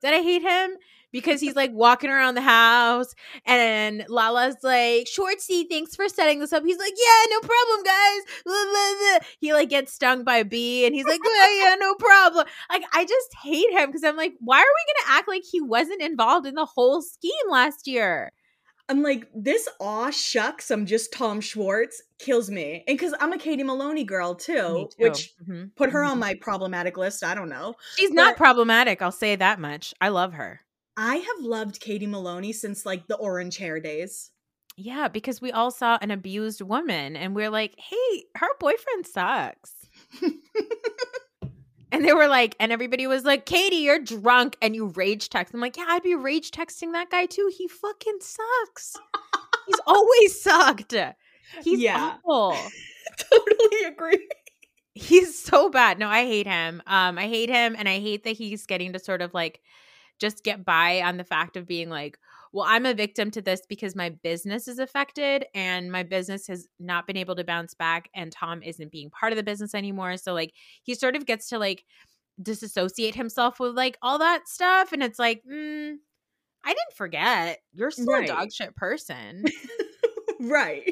that I hate him because he's like walking around the house and Lala's like, Schwartzy, thanks for setting this up. He's like, Yeah, no problem, guys. Blah, blah, blah. He like gets stung by a bee and he's like, Yeah, yeah, no problem. Like, I just hate him because I'm like, why are we gonna act like he wasn't involved in the whole scheme last year? I'm like, this aw shucks, I'm just Tom Schwartz kills me. And because I'm a Katie Maloney girl too, too. which mm-hmm. put her mm-hmm. on my problematic list. I don't know. She's but not problematic, I'll say that much. I love her. I have loved Katie Maloney since like the orange hair days. Yeah, because we all saw an abused woman and we're like, hey, her boyfriend sucks. And they were like, and everybody was like, Katie, you're drunk and you rage text. I'm like, yeah, I'd be rage texting that guy too. He fucking sucks. He's (laughs) always sucked. He's yeah. awful. (laughs) totally agree. He's so bad. No, I hate him. Um, I hate him and I hate that he's getting to sort of like just get by on the fact of being like, well, I'm a victim to this because my business is affected and my business has not been able to bounce back and Tom isn't being part of the business anymore. So like he sort of gets to like disassociate himself with like all that stuff and it's like, mm, I didn't forget. You're still right. a dog shit person. (laughs) right.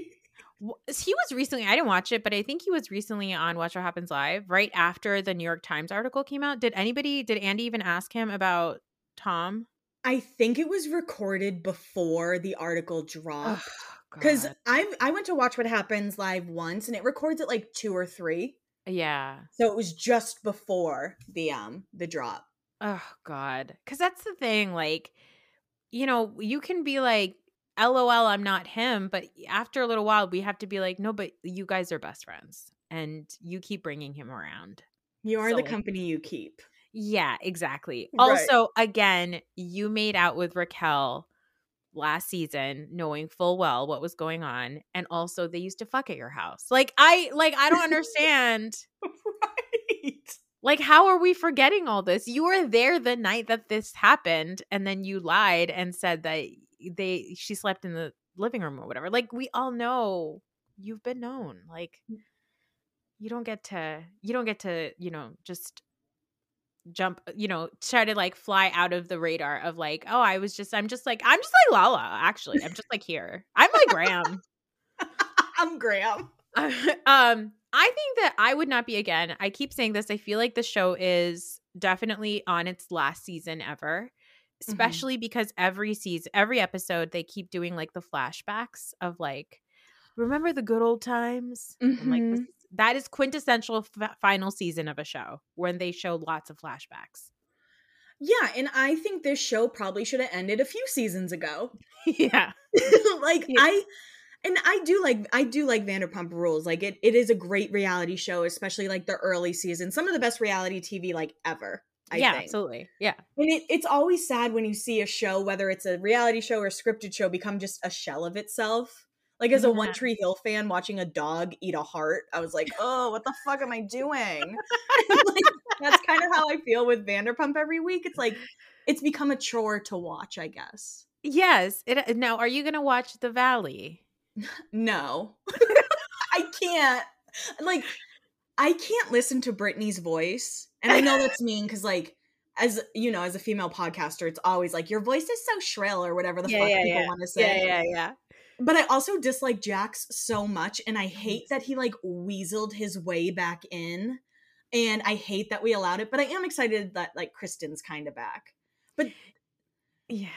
He was recently, I didn't watch it, but I think he was recently on Watch What Happens Live right after the New York Times article came out. Did anybody, did Andy even ask him about Tom? I think it was recorded before the article dropped. Because oh, I I went to watch what happens live once and it records at like two or three. Yeah. So it was just before the um the drop. Oh God. Cause that's the thing, like, you know, you can be like, LOL, I'm not him, but after a little while, we have to be like, no, but you guys are best friends and you keep bringing him around. You are so, the company you keep. Yeah, exactly. Right. Also, again, you made out with Raquel last season knowing full well what was going on and also they used to fuck at your house. Like I like I don't understand. (laughs) right. Like how are we forgetting all this? You were there the night that this happened and then you lied and said that they she slept in the living room or whatever. Like we all know you've been known. Like mm. you don't get to you don't get to, you know, just jump you know try to like fly out of the radar of like oh i was just i'm just like i'm just like lala actually i'm just like here i'm like graham (laughs) i'm graham (laughs) um i think that i would not be again i keep saying this i feel like the show is definitely on its last season ever mm-hmm. especially mm-hmm. because every season every episode they keep doing like the flashbacks of like remember the good old times mm-hmm. like that is quintessential f- final season of a show when they show lots of flashbacks. Yeah, and I think this show probably should have ended a few seasons ago. (laughs) yeah. (laughs) like yeah. I and I do like I do like Vanderpump Rules. Like it it is a great reality show, especially like the early season. Some of the best reality TV like ever. I yeah, think. absolutely. Yeah. And it, it's always sad when you see a show, whether it's a reality show or a scripted show, become just a shell of itself. Like as a. One mm-hmm. Tree Hill fan watching a dog eat a heart, I was like, "Oh, what the fuck am I doing?" (laughs) like, that's (laughs) kind of how I feel with Vanderpump every week. It's like it's become a chore to watch, I guess. Yes. It, uh, now, are you going to watch The Valley? (laughs) No. I can't. Like I can't listen to Brittany's voice. And I know that's mean cuz like as you know, as a female podcaster, it's always like your voice is so shrill or whatever the yeah, fuck yeah, people yeah. want to say. Yeah, yeah, yeah. But I also dislike Jax so much, and I mm-hmm. hate that he like weaseled his way back in. And I hate that we allowed it, but I am excited that like Kristen's kind of back. But Yeah.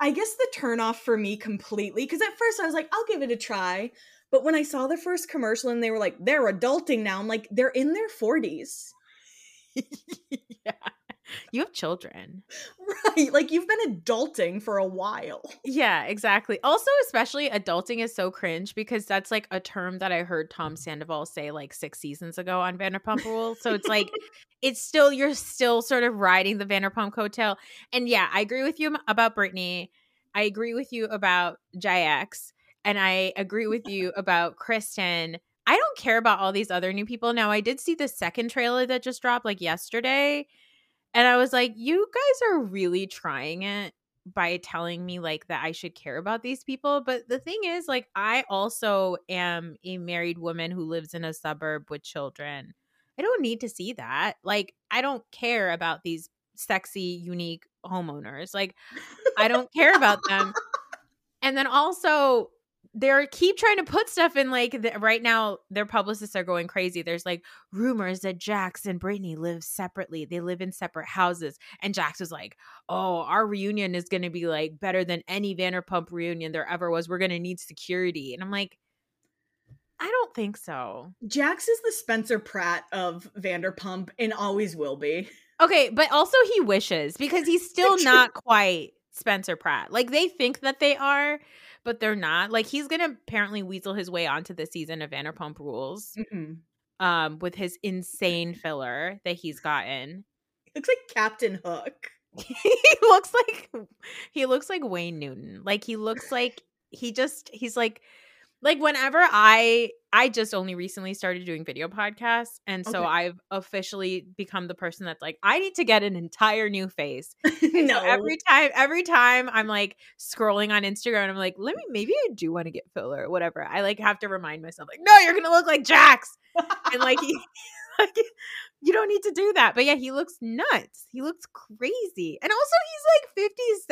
I guess the turnoff for me completely, because at first I was like, I'll give it a try. But when I saw the first commercial and they were like, they're adulting now, I'm like, they're in their 40s. (laughs) yeah. You have children. Right. Like you've been adulting for a while. (laughs) Yeah, exactly. Also, especially adulting is so cringe because that's like a term that I heard Tom Sandoval say like six seasons ago on Vanderpump Rules. So it's like, (laughs) it's still, you're still sort of riding the Vanderpump coattail. And yeah, I agree with you about Brittany. I agree with you about Jax. And I agree with you (laughs) about Kristen. I don't care about all these other new people. Now, I did see the second trailer that just dropped like yesterday and I was like, you guys are really trying it by telling me like that I should care about these people. But the thing is, like, I also am a married woman who lives in a suburb with children. I don't need to see that. Like, I don't care about these sexy, unique homeowners. Like, I don't care about them. (laughs) And then also, they're keep trying to put stuff in like the, right now their publicists are going crazy. There's like rumors that jax and brittany live separately. They live in separate houses. And jax was like oh our reunion is going to be like better than any vanderpump reunion there ever was. We're going to need security. And i'm like i don't think so. Jax is the spencer pratt of vanderpump and always will be. Okay but also he wishes because he's (laughs) still not quite spencer pratt. Like they think that they are but they're not. Like he's gonna apparently weasel his way onto the season of Vanderpump Rules, mm-hmm. um, with his insane (laughs) filler that he's gotten. He looks like Captain Hook. (laughs) he looks like he looks like Wayne Newton. Like he looks like he just he's like like whenever I I just only recently started doing video podcasts and so okay. I've officially become the person that's like I need to get an entire new face. (laughs) no. So every time every time I'm like scrolling on Instagram I'm like let me maybe I do want to get filler or whatever. I like have to remind myself like no you're going to look like Jax. and like he (laughs) (laughs) like you don't need to do that. But yeah, he looks nuts. He looks crazy. And also he's like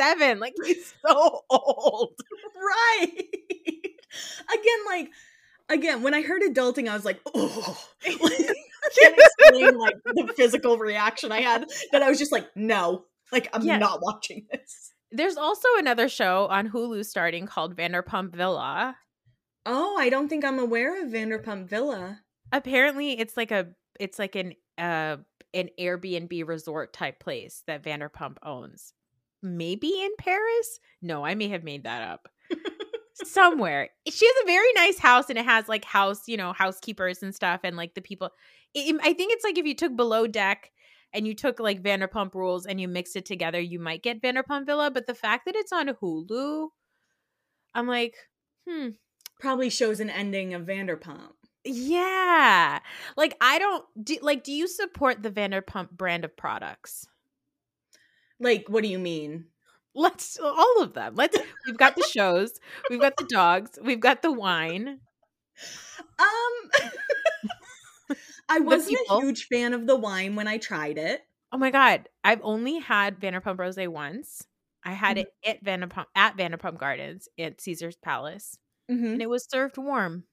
57. Like he's so old. right. Again, like again, when I heard adulting, I was like, oh (laughs) I can't explain like the physical reaction I had that I was just like, no. Like I'm yeah. not watching this. There's also another show on Hulu starting called Vanderpump Villa. Oh, I don't think I'm aware of Vanderpump Villa. Apparently, it's like a it's like an uh an Airbnb resort type place that Vanderpump owns. Maybe in Paris? No, I may have made that up. Somewhere. She has a very nice house and it has like house, you know, housekeepers and stuff and like the people. It, I think it's like if you took Below Deck and you took like Vanderpump Rules and you mixed it together, you might get Vanderpump Villa. But the fact that it's on Hulu, I'm like, hmm. Probably shows an ending of Vanderpump. Yeah. Like I don't do like do you support the Vanderpump brand of products? Like what do you mean? Let's all of them. Let's we've got the shows, we've got the dogs, we've got the wine. Um (laughs) I wasn't a huge fan of the wine when I tried it. Oh my god, I've only had Vanderpump Rosé once. I had mm-hmm. it at Vanderpump at Vanderpump Gardens at Caesar's Palace, mm-hmm. and it was served warm.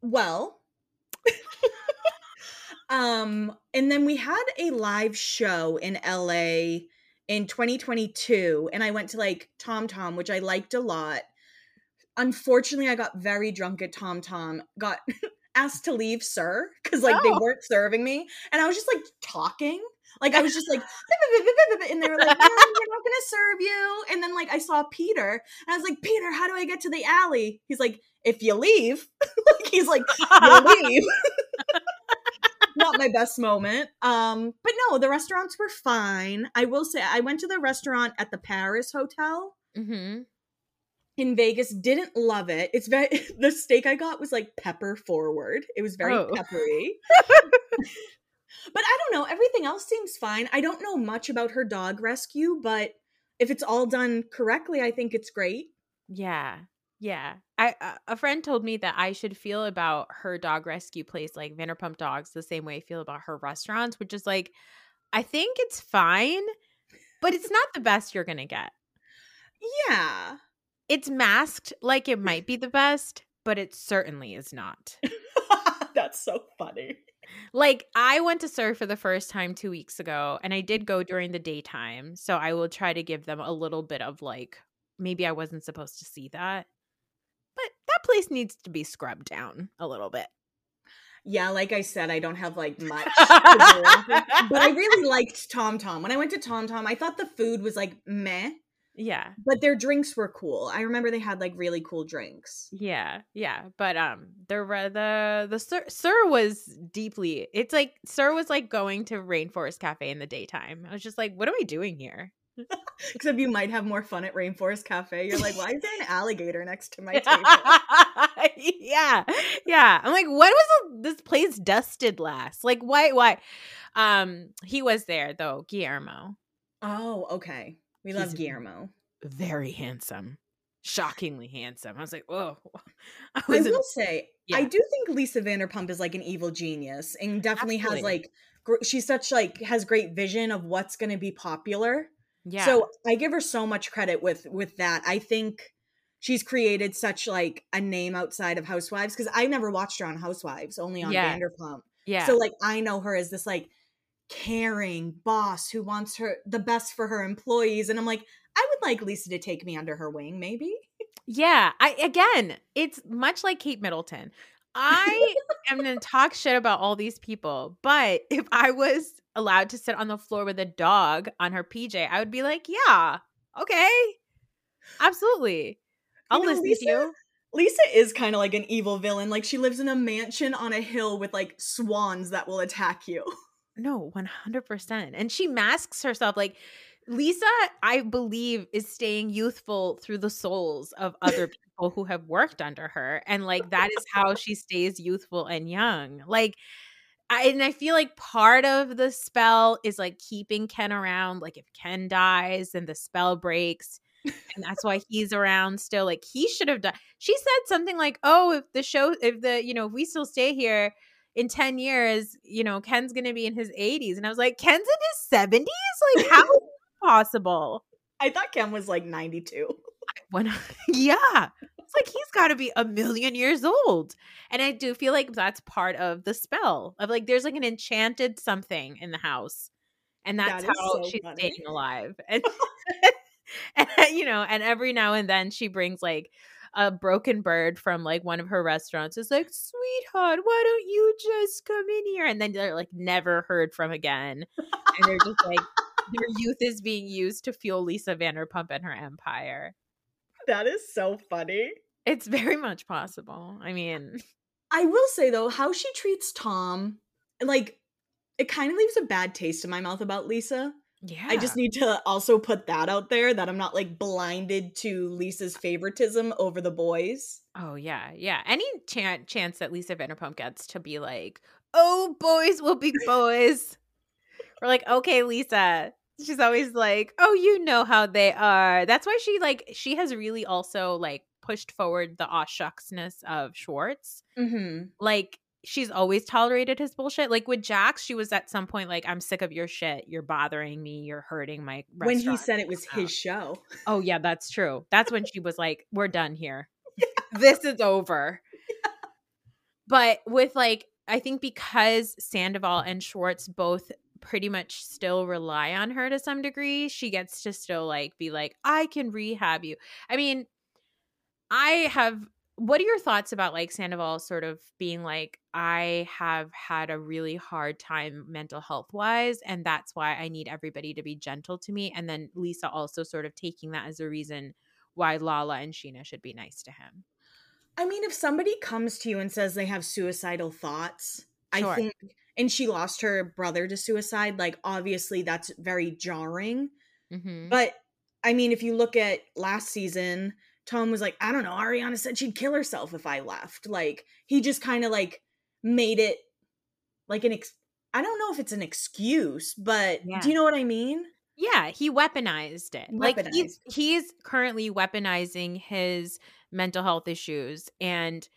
Well, (laughs) um, and then we had a live show in LA in 2022, and I went to like Tom Tom, which I liked a lot. Unfortunately, I got very drunk at Tom Tom, got (laughs) asked to leave, sir, because like oh. they weren't serving me, and I was just like talking. Like I was just like, (laughs) (laughs) and they were like, no, "We're not gonna serve you." And then like I saw Peter, and I was like, "Peter, how do I get to the alley?" He's like, if you leave, like he's like, you leave. Not my best moment. Um, but no, the restaurants were fine. I will say I went to the restaurant at the Paris Hotel. Mm-hmm. In Vegas, didn't love it. It's very (laughs) the steak I got was like pepper forward. It was very oh. peppery. (laughs) but I don't know. Everything else seems fine. I don't know much about her dog rescue, but if it's all done correctly, I think it's great. Yeah. Yeah. I uh, a friend told me that I should feel about her dog rescue place like Vanderpump Dogs the same way I feel about her restaurants, which is like I think it's fine, but it's not the best you're going to get. Yeah. It's masked like it might (laughs) be the best, but it certainly is not. (laughs) That's so funny. like I went to surf for the first time 2 weeks ago and I did go during the daytime. So I will try to give them a little bit of like maybe I wasn't supposed to see that. Place needs to be scrubbed down a little bit. Yeah, like I said, I don't have like much, (laughs) but I really liked Tom Tom. When I went to Tom Tom, I thought the food was like meh. Yeah. But their drinks were cool. I remember they had like really cool drinks. Yeah, yeah, but um, the the the SUR, SUR was deeply. It's like SUR was like going to Rainforest Cafe in the daytime. I was just like, what are we doing here? Except you might have more fun at Rainforest Cafe. You're like, why is there an (laughs) alligator next to my table? (laughs) yeah, yeah. I'm like, when was this place dusted last? Like, why? Why? Um, he was there though, Guillermo. Oh, okay. We He's love Guillermo. Very handsome, shockingly handsome. I was like, whoa. (laughs) I, I will say, I do think Lisa Vanderpump is like an evil genius and definitely has like gr- she's such like has great vision of what's going to be popular. Yeah. So I give her so much credit with with that. I think she's created such like a name outside of Housewives because I never watched her on Housewives, only on Yeah. Vanderpump. yeah. So like I know her as this like caring boss who wants her the best for her employees and I'm like I would like Lisa to take me under her wing maybe. Yeah, I again, it's much like Kate Middleton. I (laughs) am going to talk shit about all these people, but if I was allowed to sit on the floor with a dog on her PJ, I would be like, yeah, okay, absolutely, I'll know, listen Lisa- to you. Lisa is kind of like an evil villain. Like she lives in a mansion on a hill with like swans that will attack you. (laughs) No, one hundred percent, and she masks herself like. Lisa, I believe, is staying youthful through the souls of other (laughs) people who have worked under her. And like that is how (laughs) she stays youthful and young. Like I, and I feel like part of the spell is like keeping Ken around. Like if Ken dies, then the spell breaks. and that's why he's around still. Like he should have done. She said something like, "Oh, if the show, if the, you know, if we still stay here in ten years, you know, Ken's gonna be in his 80s." And I was like, "Ken's in his 70s? Like how is (laughs) that possible?" I thought Ken was like 92. When (laughs) yeah, it's like he's got to be a million years old. And I do feel like that's part of the spell of like there's like an enchanted something in the house, and that's That is how so she's funny. staying alive. (laughs) And, (laughs) and you know, and every now and then she brings like a broken bird from like one of her restaurants. It's like, sweetheart, why don't you just come in here? And then they're like never heard from again, and they're just like. Their youth is being used to fuel Lisa Vanderpump and her empire. That is so funny. It's very much possible. I mean, (laughs) I will say though, how she treats Tom, like it kind of leaves a bad taste in my mouth about Lisa. yeah. I just need to also put that out there that I'm not like blinded to Lisa's favoritism over the boys. Oh yeah, yeah. Any chan- chance that Lisa Vanderpump gets to be like, "Oh, boys will be boys," we're like, "Okay, Lisa." She's always like, "Oh, you know how they are." That's why she like she has really also like pushed forward the aw shucksness of Schwartz. Mm-hmm. Like she's always tolerated his bullshit. Like with Jax, she was at some point like, "I'm sick of your shit. You're bothering me. You're hurting my." When he said it was his (laughs) show. Oh yeah, that's true. That's when she was like, "We're done here. (laughs) This is over." (laughs) But with like, I think because Sandoval and Schwartz both pretty much still rely on her to some degree, she gets to still like be like, "I can rehab you." I mean, I have. What are your thoughts about like Sandoval sort of being like, I have had a really hard time mental health wise, and that's why I need everybody to be gentle to me. And then Lisa also sort of taking that as a reason why Lala and Scheana should be nice to him. I mean, if somebody comes to you and says they have suicidal thoughts, Sure. I think, and she lost her brother to suicide, like obviously that's very jarring. Mm-hmm. But I mean, if you look at last season, Tom was like, I don't know, Ariana said she'd kill herself if I left. Like, he just kind of like made it like an ex- I don't know if it's an excuse, but Yeah. do you know what I mean? Yeah, he weaponized it. Like he's he's currently weaponizing his mental health issues and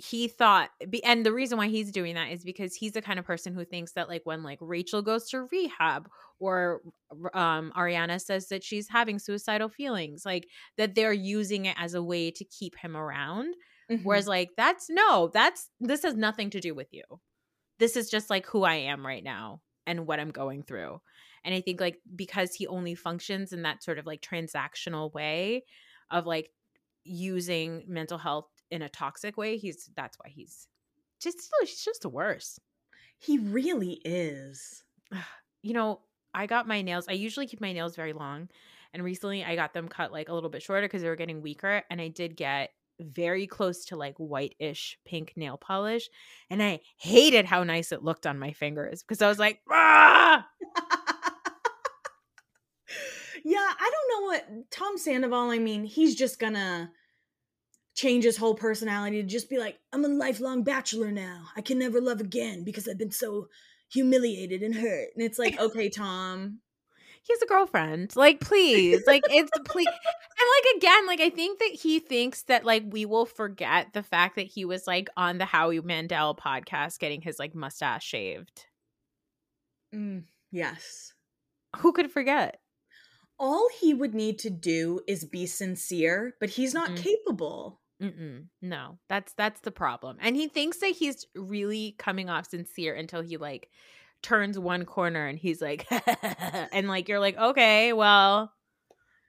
he thought and the reason why he's doing that is because he's the kind of person who thinks that like when like Rachel goes to rehab or um Ariana says that she's having suicidal feelings like that they're using it as a way to keep him around Mhm. whereas like that's no that's this has nothing to do with you this is just like who I am right now and what I'm going through. And I think like because he only functions in that sort of like transactional way of like using mental health in a toxic way, he's that's why he's just he's just the worst. He really is. You know, I got my nails. I usually keep my nails very long, and recently I got them cut like a little bit shorter because they were getting weaker, and I did get very close to like white-ish pink nail polish and i hated how nice it looked on my fingers because i was like ah! (laughs) yeah i don't know what tom sandoval i mean he's just gonna change his whole personality to just be like i'm a lifelong bachelor now i can never love again because i've been so humiliated and hurt and it's like (laughs) okay tom he has a girlfriend. Like, please. Like, it's please. And like again, like I think that he thinks that like we will forget the fact that he was like on the Howie Mandel podcast getting his like mustache shaved. Mm, yes. Who could forget? All he would need to do is be sincere, but he's not Mhm. capable. Mm-mm. No, that's that's the problem. And he thinks that he's really coming off sincere until he like turns one corner and he's like, (laughs) and like you're like, okay, well,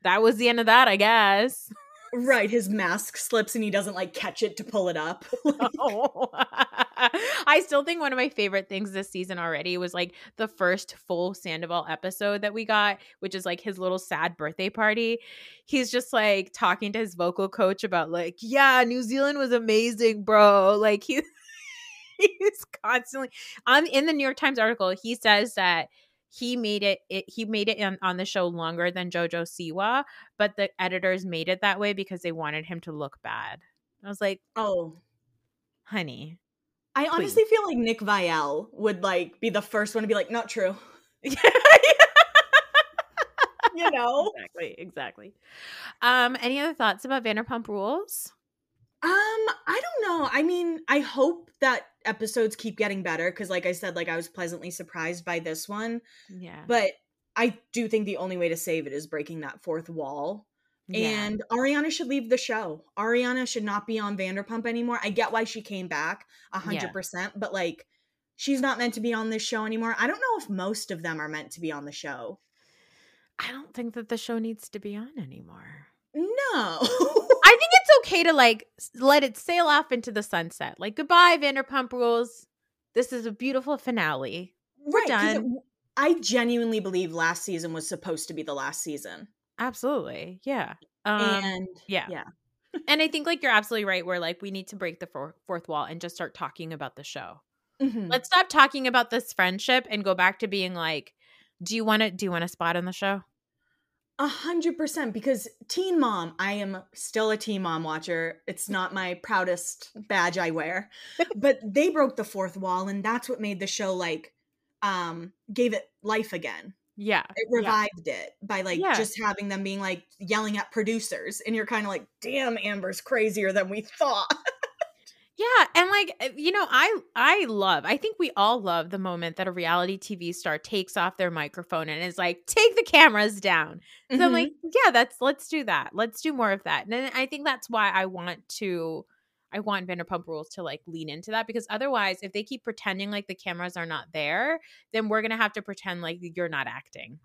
that was the end of that, I guess. Right, his mask slips and he doesn't like catch it to pull it up. (laughs) (laughs) I still think one of my favorite things this season already was like the first full Sandoval episode that we got, which is like his little sad birthday party. He's just like talking to his vocal coach about like, yeah, New Zealand was amazing, bro. Like he (laughs) he's constantly on in the New York Times article, he says that he made it, it he made it on, on the show longer than Jojo Siwa, but the editors made it that way because they wanted him to look bad. I was like, oh, honey. I honestly feel like Nick Viall would like be the first one to be like, not true. (laughs) You know? exactly, exactly. Um, any other thoughts about Vanderpump Rules? Um, I don't know. I mean, I hope that episodes keep getting better because, like I said, like I was pleasantly surprised by this one. Yeah, But I do think the only way to save it is breaking that fourth wall. yeah. And Ariana should leave the show. Ariana should not be on Vanderpump anymore. I get why she came back a hundred Yeah. percent, but like she's not meant to be on this show anymore. I don't know if most of them are meant to be on the show. I don't think that the show needs to be on anymore. No. (laughs) I think it's okay to like let it sail off into the sunset. Like goodbye, Vanderpump Rules. This is a beautiful finale. right. 'cause it- done. I genuinely believe last season was supposed to be the last season. Absolutely, yeah. Um, and yeah, yeah. (laughs) and I think like you're absolutely right. Where like we need to break the four- fourth wall and just start talking about the show. Mhm. Let's stop talking about this friendship and go back to being like, do you want to do you want a spot on the show? A hundred percent because Teen Mom, I am still a Teen Mom watcher. It's not my proudest badge I wear. but (laughs) they broke the fourth wall and that's what made the show like um gave it life again. Yeah, It yeah. revived it by like Yeah. just having them being like yelling at producers and you're kind of like, "Damn, Amber's crazier than we thought." Yeah, and like uh, you know, I I love. I think we all love the moment that a reality TV star takes off their microphone and is like, "Take the cameras down." So I'm Mhm. like, "Yeah, that's let's do that. Let's do more of that." And I think that's why I want to I want Vanderpump Rules to like lean into that because otherwise, if they keep pretending like the cameras are not there, then we're gonna have to pretend like you're not acting.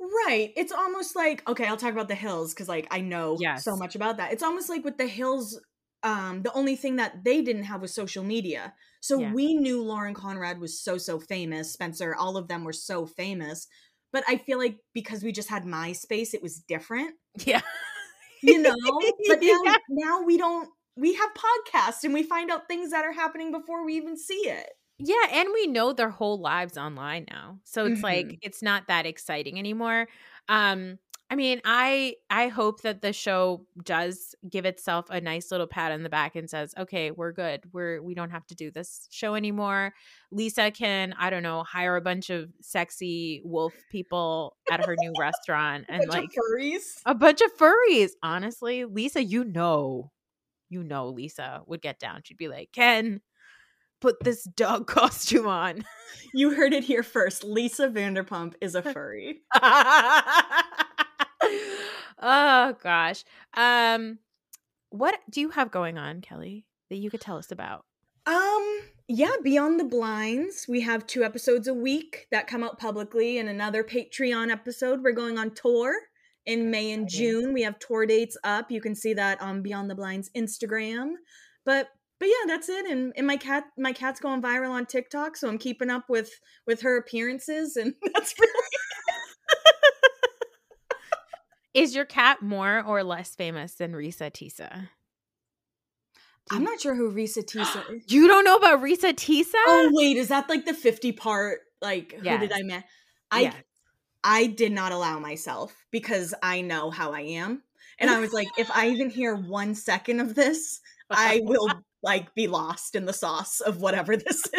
Right. It's almost like okay, I'll talk about the hills because like I know Yes. so much about that. It's almost like with the hills, um, the only thing that they didn't have was social media. So Yeah. we knew Lauren Conrad was so so famous, Spencer, all of them were so famous. But I feel like because we just had MySpace, it was different, Yeah, you know. but (laughs) now, Yeah. now we don't. We have podcasts and we find out things that are happening before we even see it. Yeah, and we know their whole lives online now. So it's like Mhm. it's not that exciting anymore. Um I mean, I I hope that the show does give itself a nice little pat on the back and says, "Okay, we're good. We're we don't have to do this show anymore." Lisa can, I don't know, hire a bunch of sexy wolf people at her new restaurant (laughs) and Bunch of like furries. a bunch of furries. Honestly, Lisa, you know, you know, Lisa would get down. She'd be like, "Ken, put this dog (laughs) costume on." You heard it here first. Lisa Vanderpump is a furry. (laughs) (laughs) oh gosh. Um, what do you have going on, Kelli, that you could tell us about? Um, yeah, Beyond the Blinds. We have two episodes a week that come out publicly and another Patreon episode. We're going on tour in May and June. We have tour dates up. You can see that on Beyond the Blinds Instagram. But but yeah, that's it. And, and my cat my cat's going viral on TikTok, so I'm keeping up with with her appearances and (laughs) that's really Is your cat more or less famous than Reesa Teesa? I'm not sure who Reesa Teesa (gasps) is. You don't know about Reesa Teesa? Oh wait, is that like the 50 part like who Yes. did I met? I Yes. I did not allow myself because I know how I am. And I was like, if I even (laughs) hear one second of this, I will (laughs) like be lost in the sauce of whatever (laughs) this is.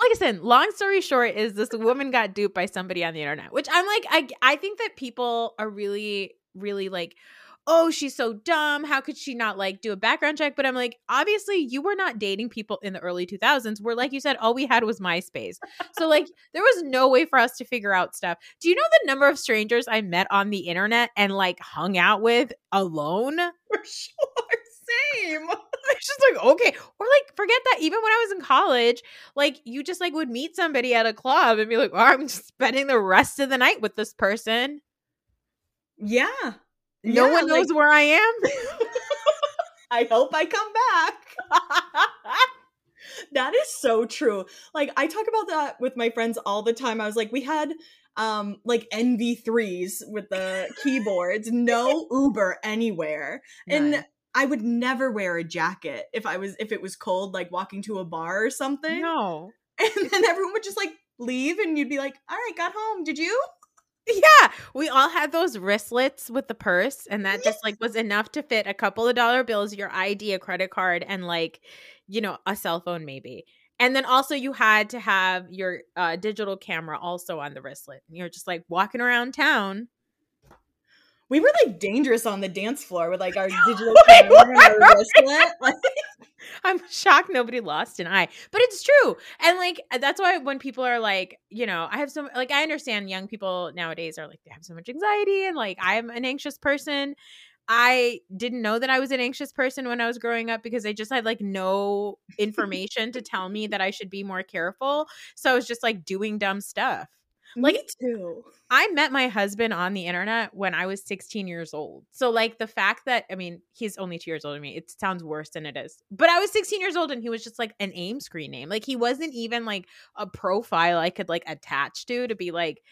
Like I said, long story short is this woman got duped by somebody on the internet, which I'm like, I I think that people are really, really like, oh, she's so dumb. How could she not like do a background check? But I'm like, obviously, you were not dating people in the early 2000s where, like you said, all we had was MySpace. So like, (laughs) there was no way for us to figure out stuff. Do you know the number of strangers I met on the internet and like hung out with alone? (laughs) For sure. Same. (laughs) It's just like, okay. Or like, forget that. Even when I was in college, like, you just like would meet somebody at a club and be like, oh, I'm just spending the rest of the night with this person. Yeah. No Yeah, one knows like- where I am. (laughs) I hope I come back. (laughs) that is so true. Like I talk about that with my friends all the time. I was like, we had um like enV3s with the (laughs) keyboards, no Uber anywhere. And I would never wear a jacket if I was if it was cold, like walking to a bar or something. no. And then everyone would just like leave and you'd be like, all right, got home. Did you? Yeah, we all had those wristlets with the purse, and that just like was enough to fit a couple of dollar bills, your ID, a credit card, and like, you know, a cell phone maybe. And then also you had to have your uh, digital camera also on the wristlet. And you're just like walking around town. We were like dangerous on the dance floor with like (laughs) our digital camera and our wristlet. Like, I'm shocked nobody lost an eye, but it's true. And like that's why when people are like, you know, I have some like I understand young people nowadays are like they have so much anxiety and like I'm an anxious person. I didn't know that I was an anxious person when I was growing up because I just had like no (laughs) information to tell me that I should be more careful. So I was just like doing dumb stuff. Like- me too. I met my husband on the internet when I was 16 years old. So, like, the fact that, I mean, he's only two years older than me, it sounds worse than it is. But I was 16 years old and he was just like an AIM screen name. Like, he wasn't even like a profile I could like attach to to be like,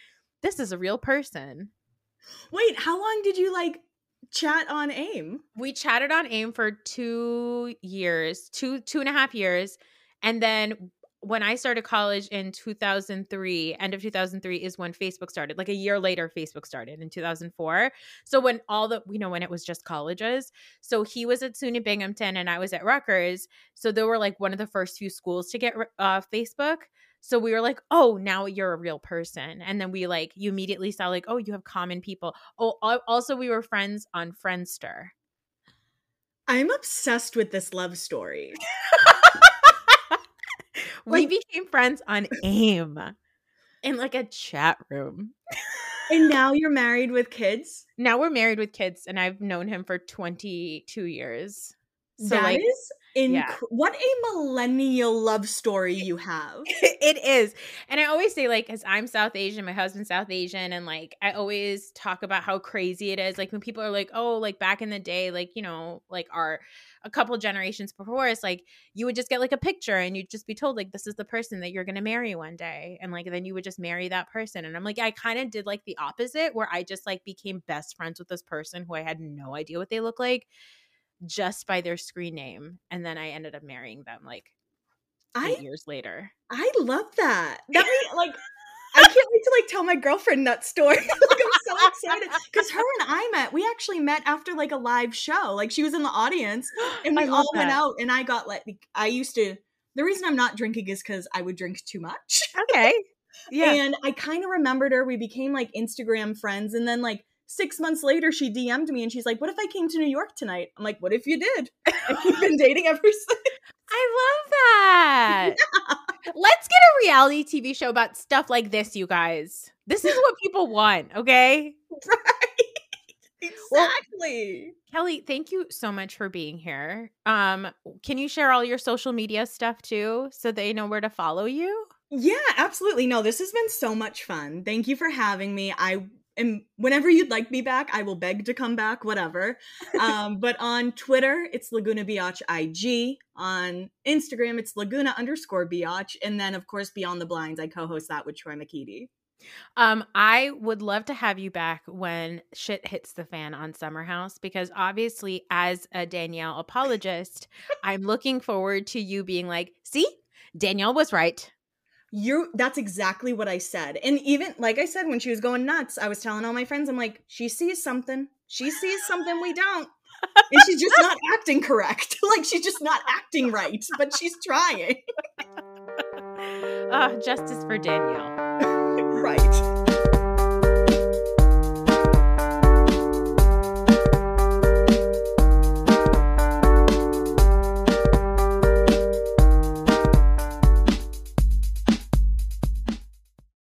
this is a real person. Wait, how long did you like chat on AIM? We chatted on AIM for two years, two, two and a half years. And then when I started college in 2003, end of 2003 is when Facebook started. Like a year later, Facebook started in 2004. So when all the, you know, when it was just colleges. So he was at SUNY Binghamton and I was at Rutgers. So they were like one of the first few schools to get uh, Facebook. So we were like, oh, now you're a real person. And then we like, you immediately saw like, oh, you have common people. Oh, also we were friends on Friendster. I'm obsessed with this love story. (laughs) we became friends on AIM in like a chat room. and now you're married with kids? Now we're married with kids, and I've known him for 22 years. So, That like, is inc- yeah. what a millennial love story you have. (laughs) it is. And I always say, like, because I'm South Asian, my husband's South Asian, and like, I always talk about how crazy it is. Like, when people are like, oh, like back in the day, like, you know, like our a couple generations before us, like, you would just get like a picture and you'd just be told, like, this is the person that you're going to marry one day. And like, then you would just marry that person. And I'm like, I kind of did like the opposite, where I just like became best friends with this person who I had no idea what they look like just by their screen name. And then I ended up marrying them like eight I years later. I love that. That (laughs) mean, like I can't wait to like tell my girlfriend that story. (laughs) like I'm so excited because her and I met. We actually met after like a live show. Like she was in the audience, and (gasps) we all went out. And I got like I used to. The reason I'm not drinking is because I would drink too much. Okay. (laughs) Yeah. And I kind of remembered her. We became like Instagram friends, and then like six months later, she DM'd me and she's like, "What if I came to New York tonight?" I'm like, "What if you did?" (laughs) And we've been dating ever since. I love that. (laughs) Let's get a reality TV show about stuff like this, you guys. This is what people want, okay? (laughs) Right. Exactly. Well, Kelli, thank you so much for being here. Um, can you share all your social media stuff too so they know where to follow you? Yeah, absolutely. No, this has been so much fun. Thank you for having me. I am whenever you'd like me back, I will beg to come back, whatever. Um, (laughs) but on Twitter, it's Laguna Biotch IG. On Instagram, it's Laguna underscore Biotch. And then, of course, Beyond the Blinds, I co-host that with Troy McKeedy. Um, I would love to have you back when shit hits the fan on Summer House because obviously, as a Danielle apologist, I'm looking forward to you being like, see, Danielle was right. You that's exactly what I said. And even like I said when she was going nuts, I was telling all my friends, I'm like, she sees something. She sees something we don't. And she's just not (laughs) acting correct. (laughs) like she's just not acting right, but she's trying. uh, (laughs) justice for Danielle. right.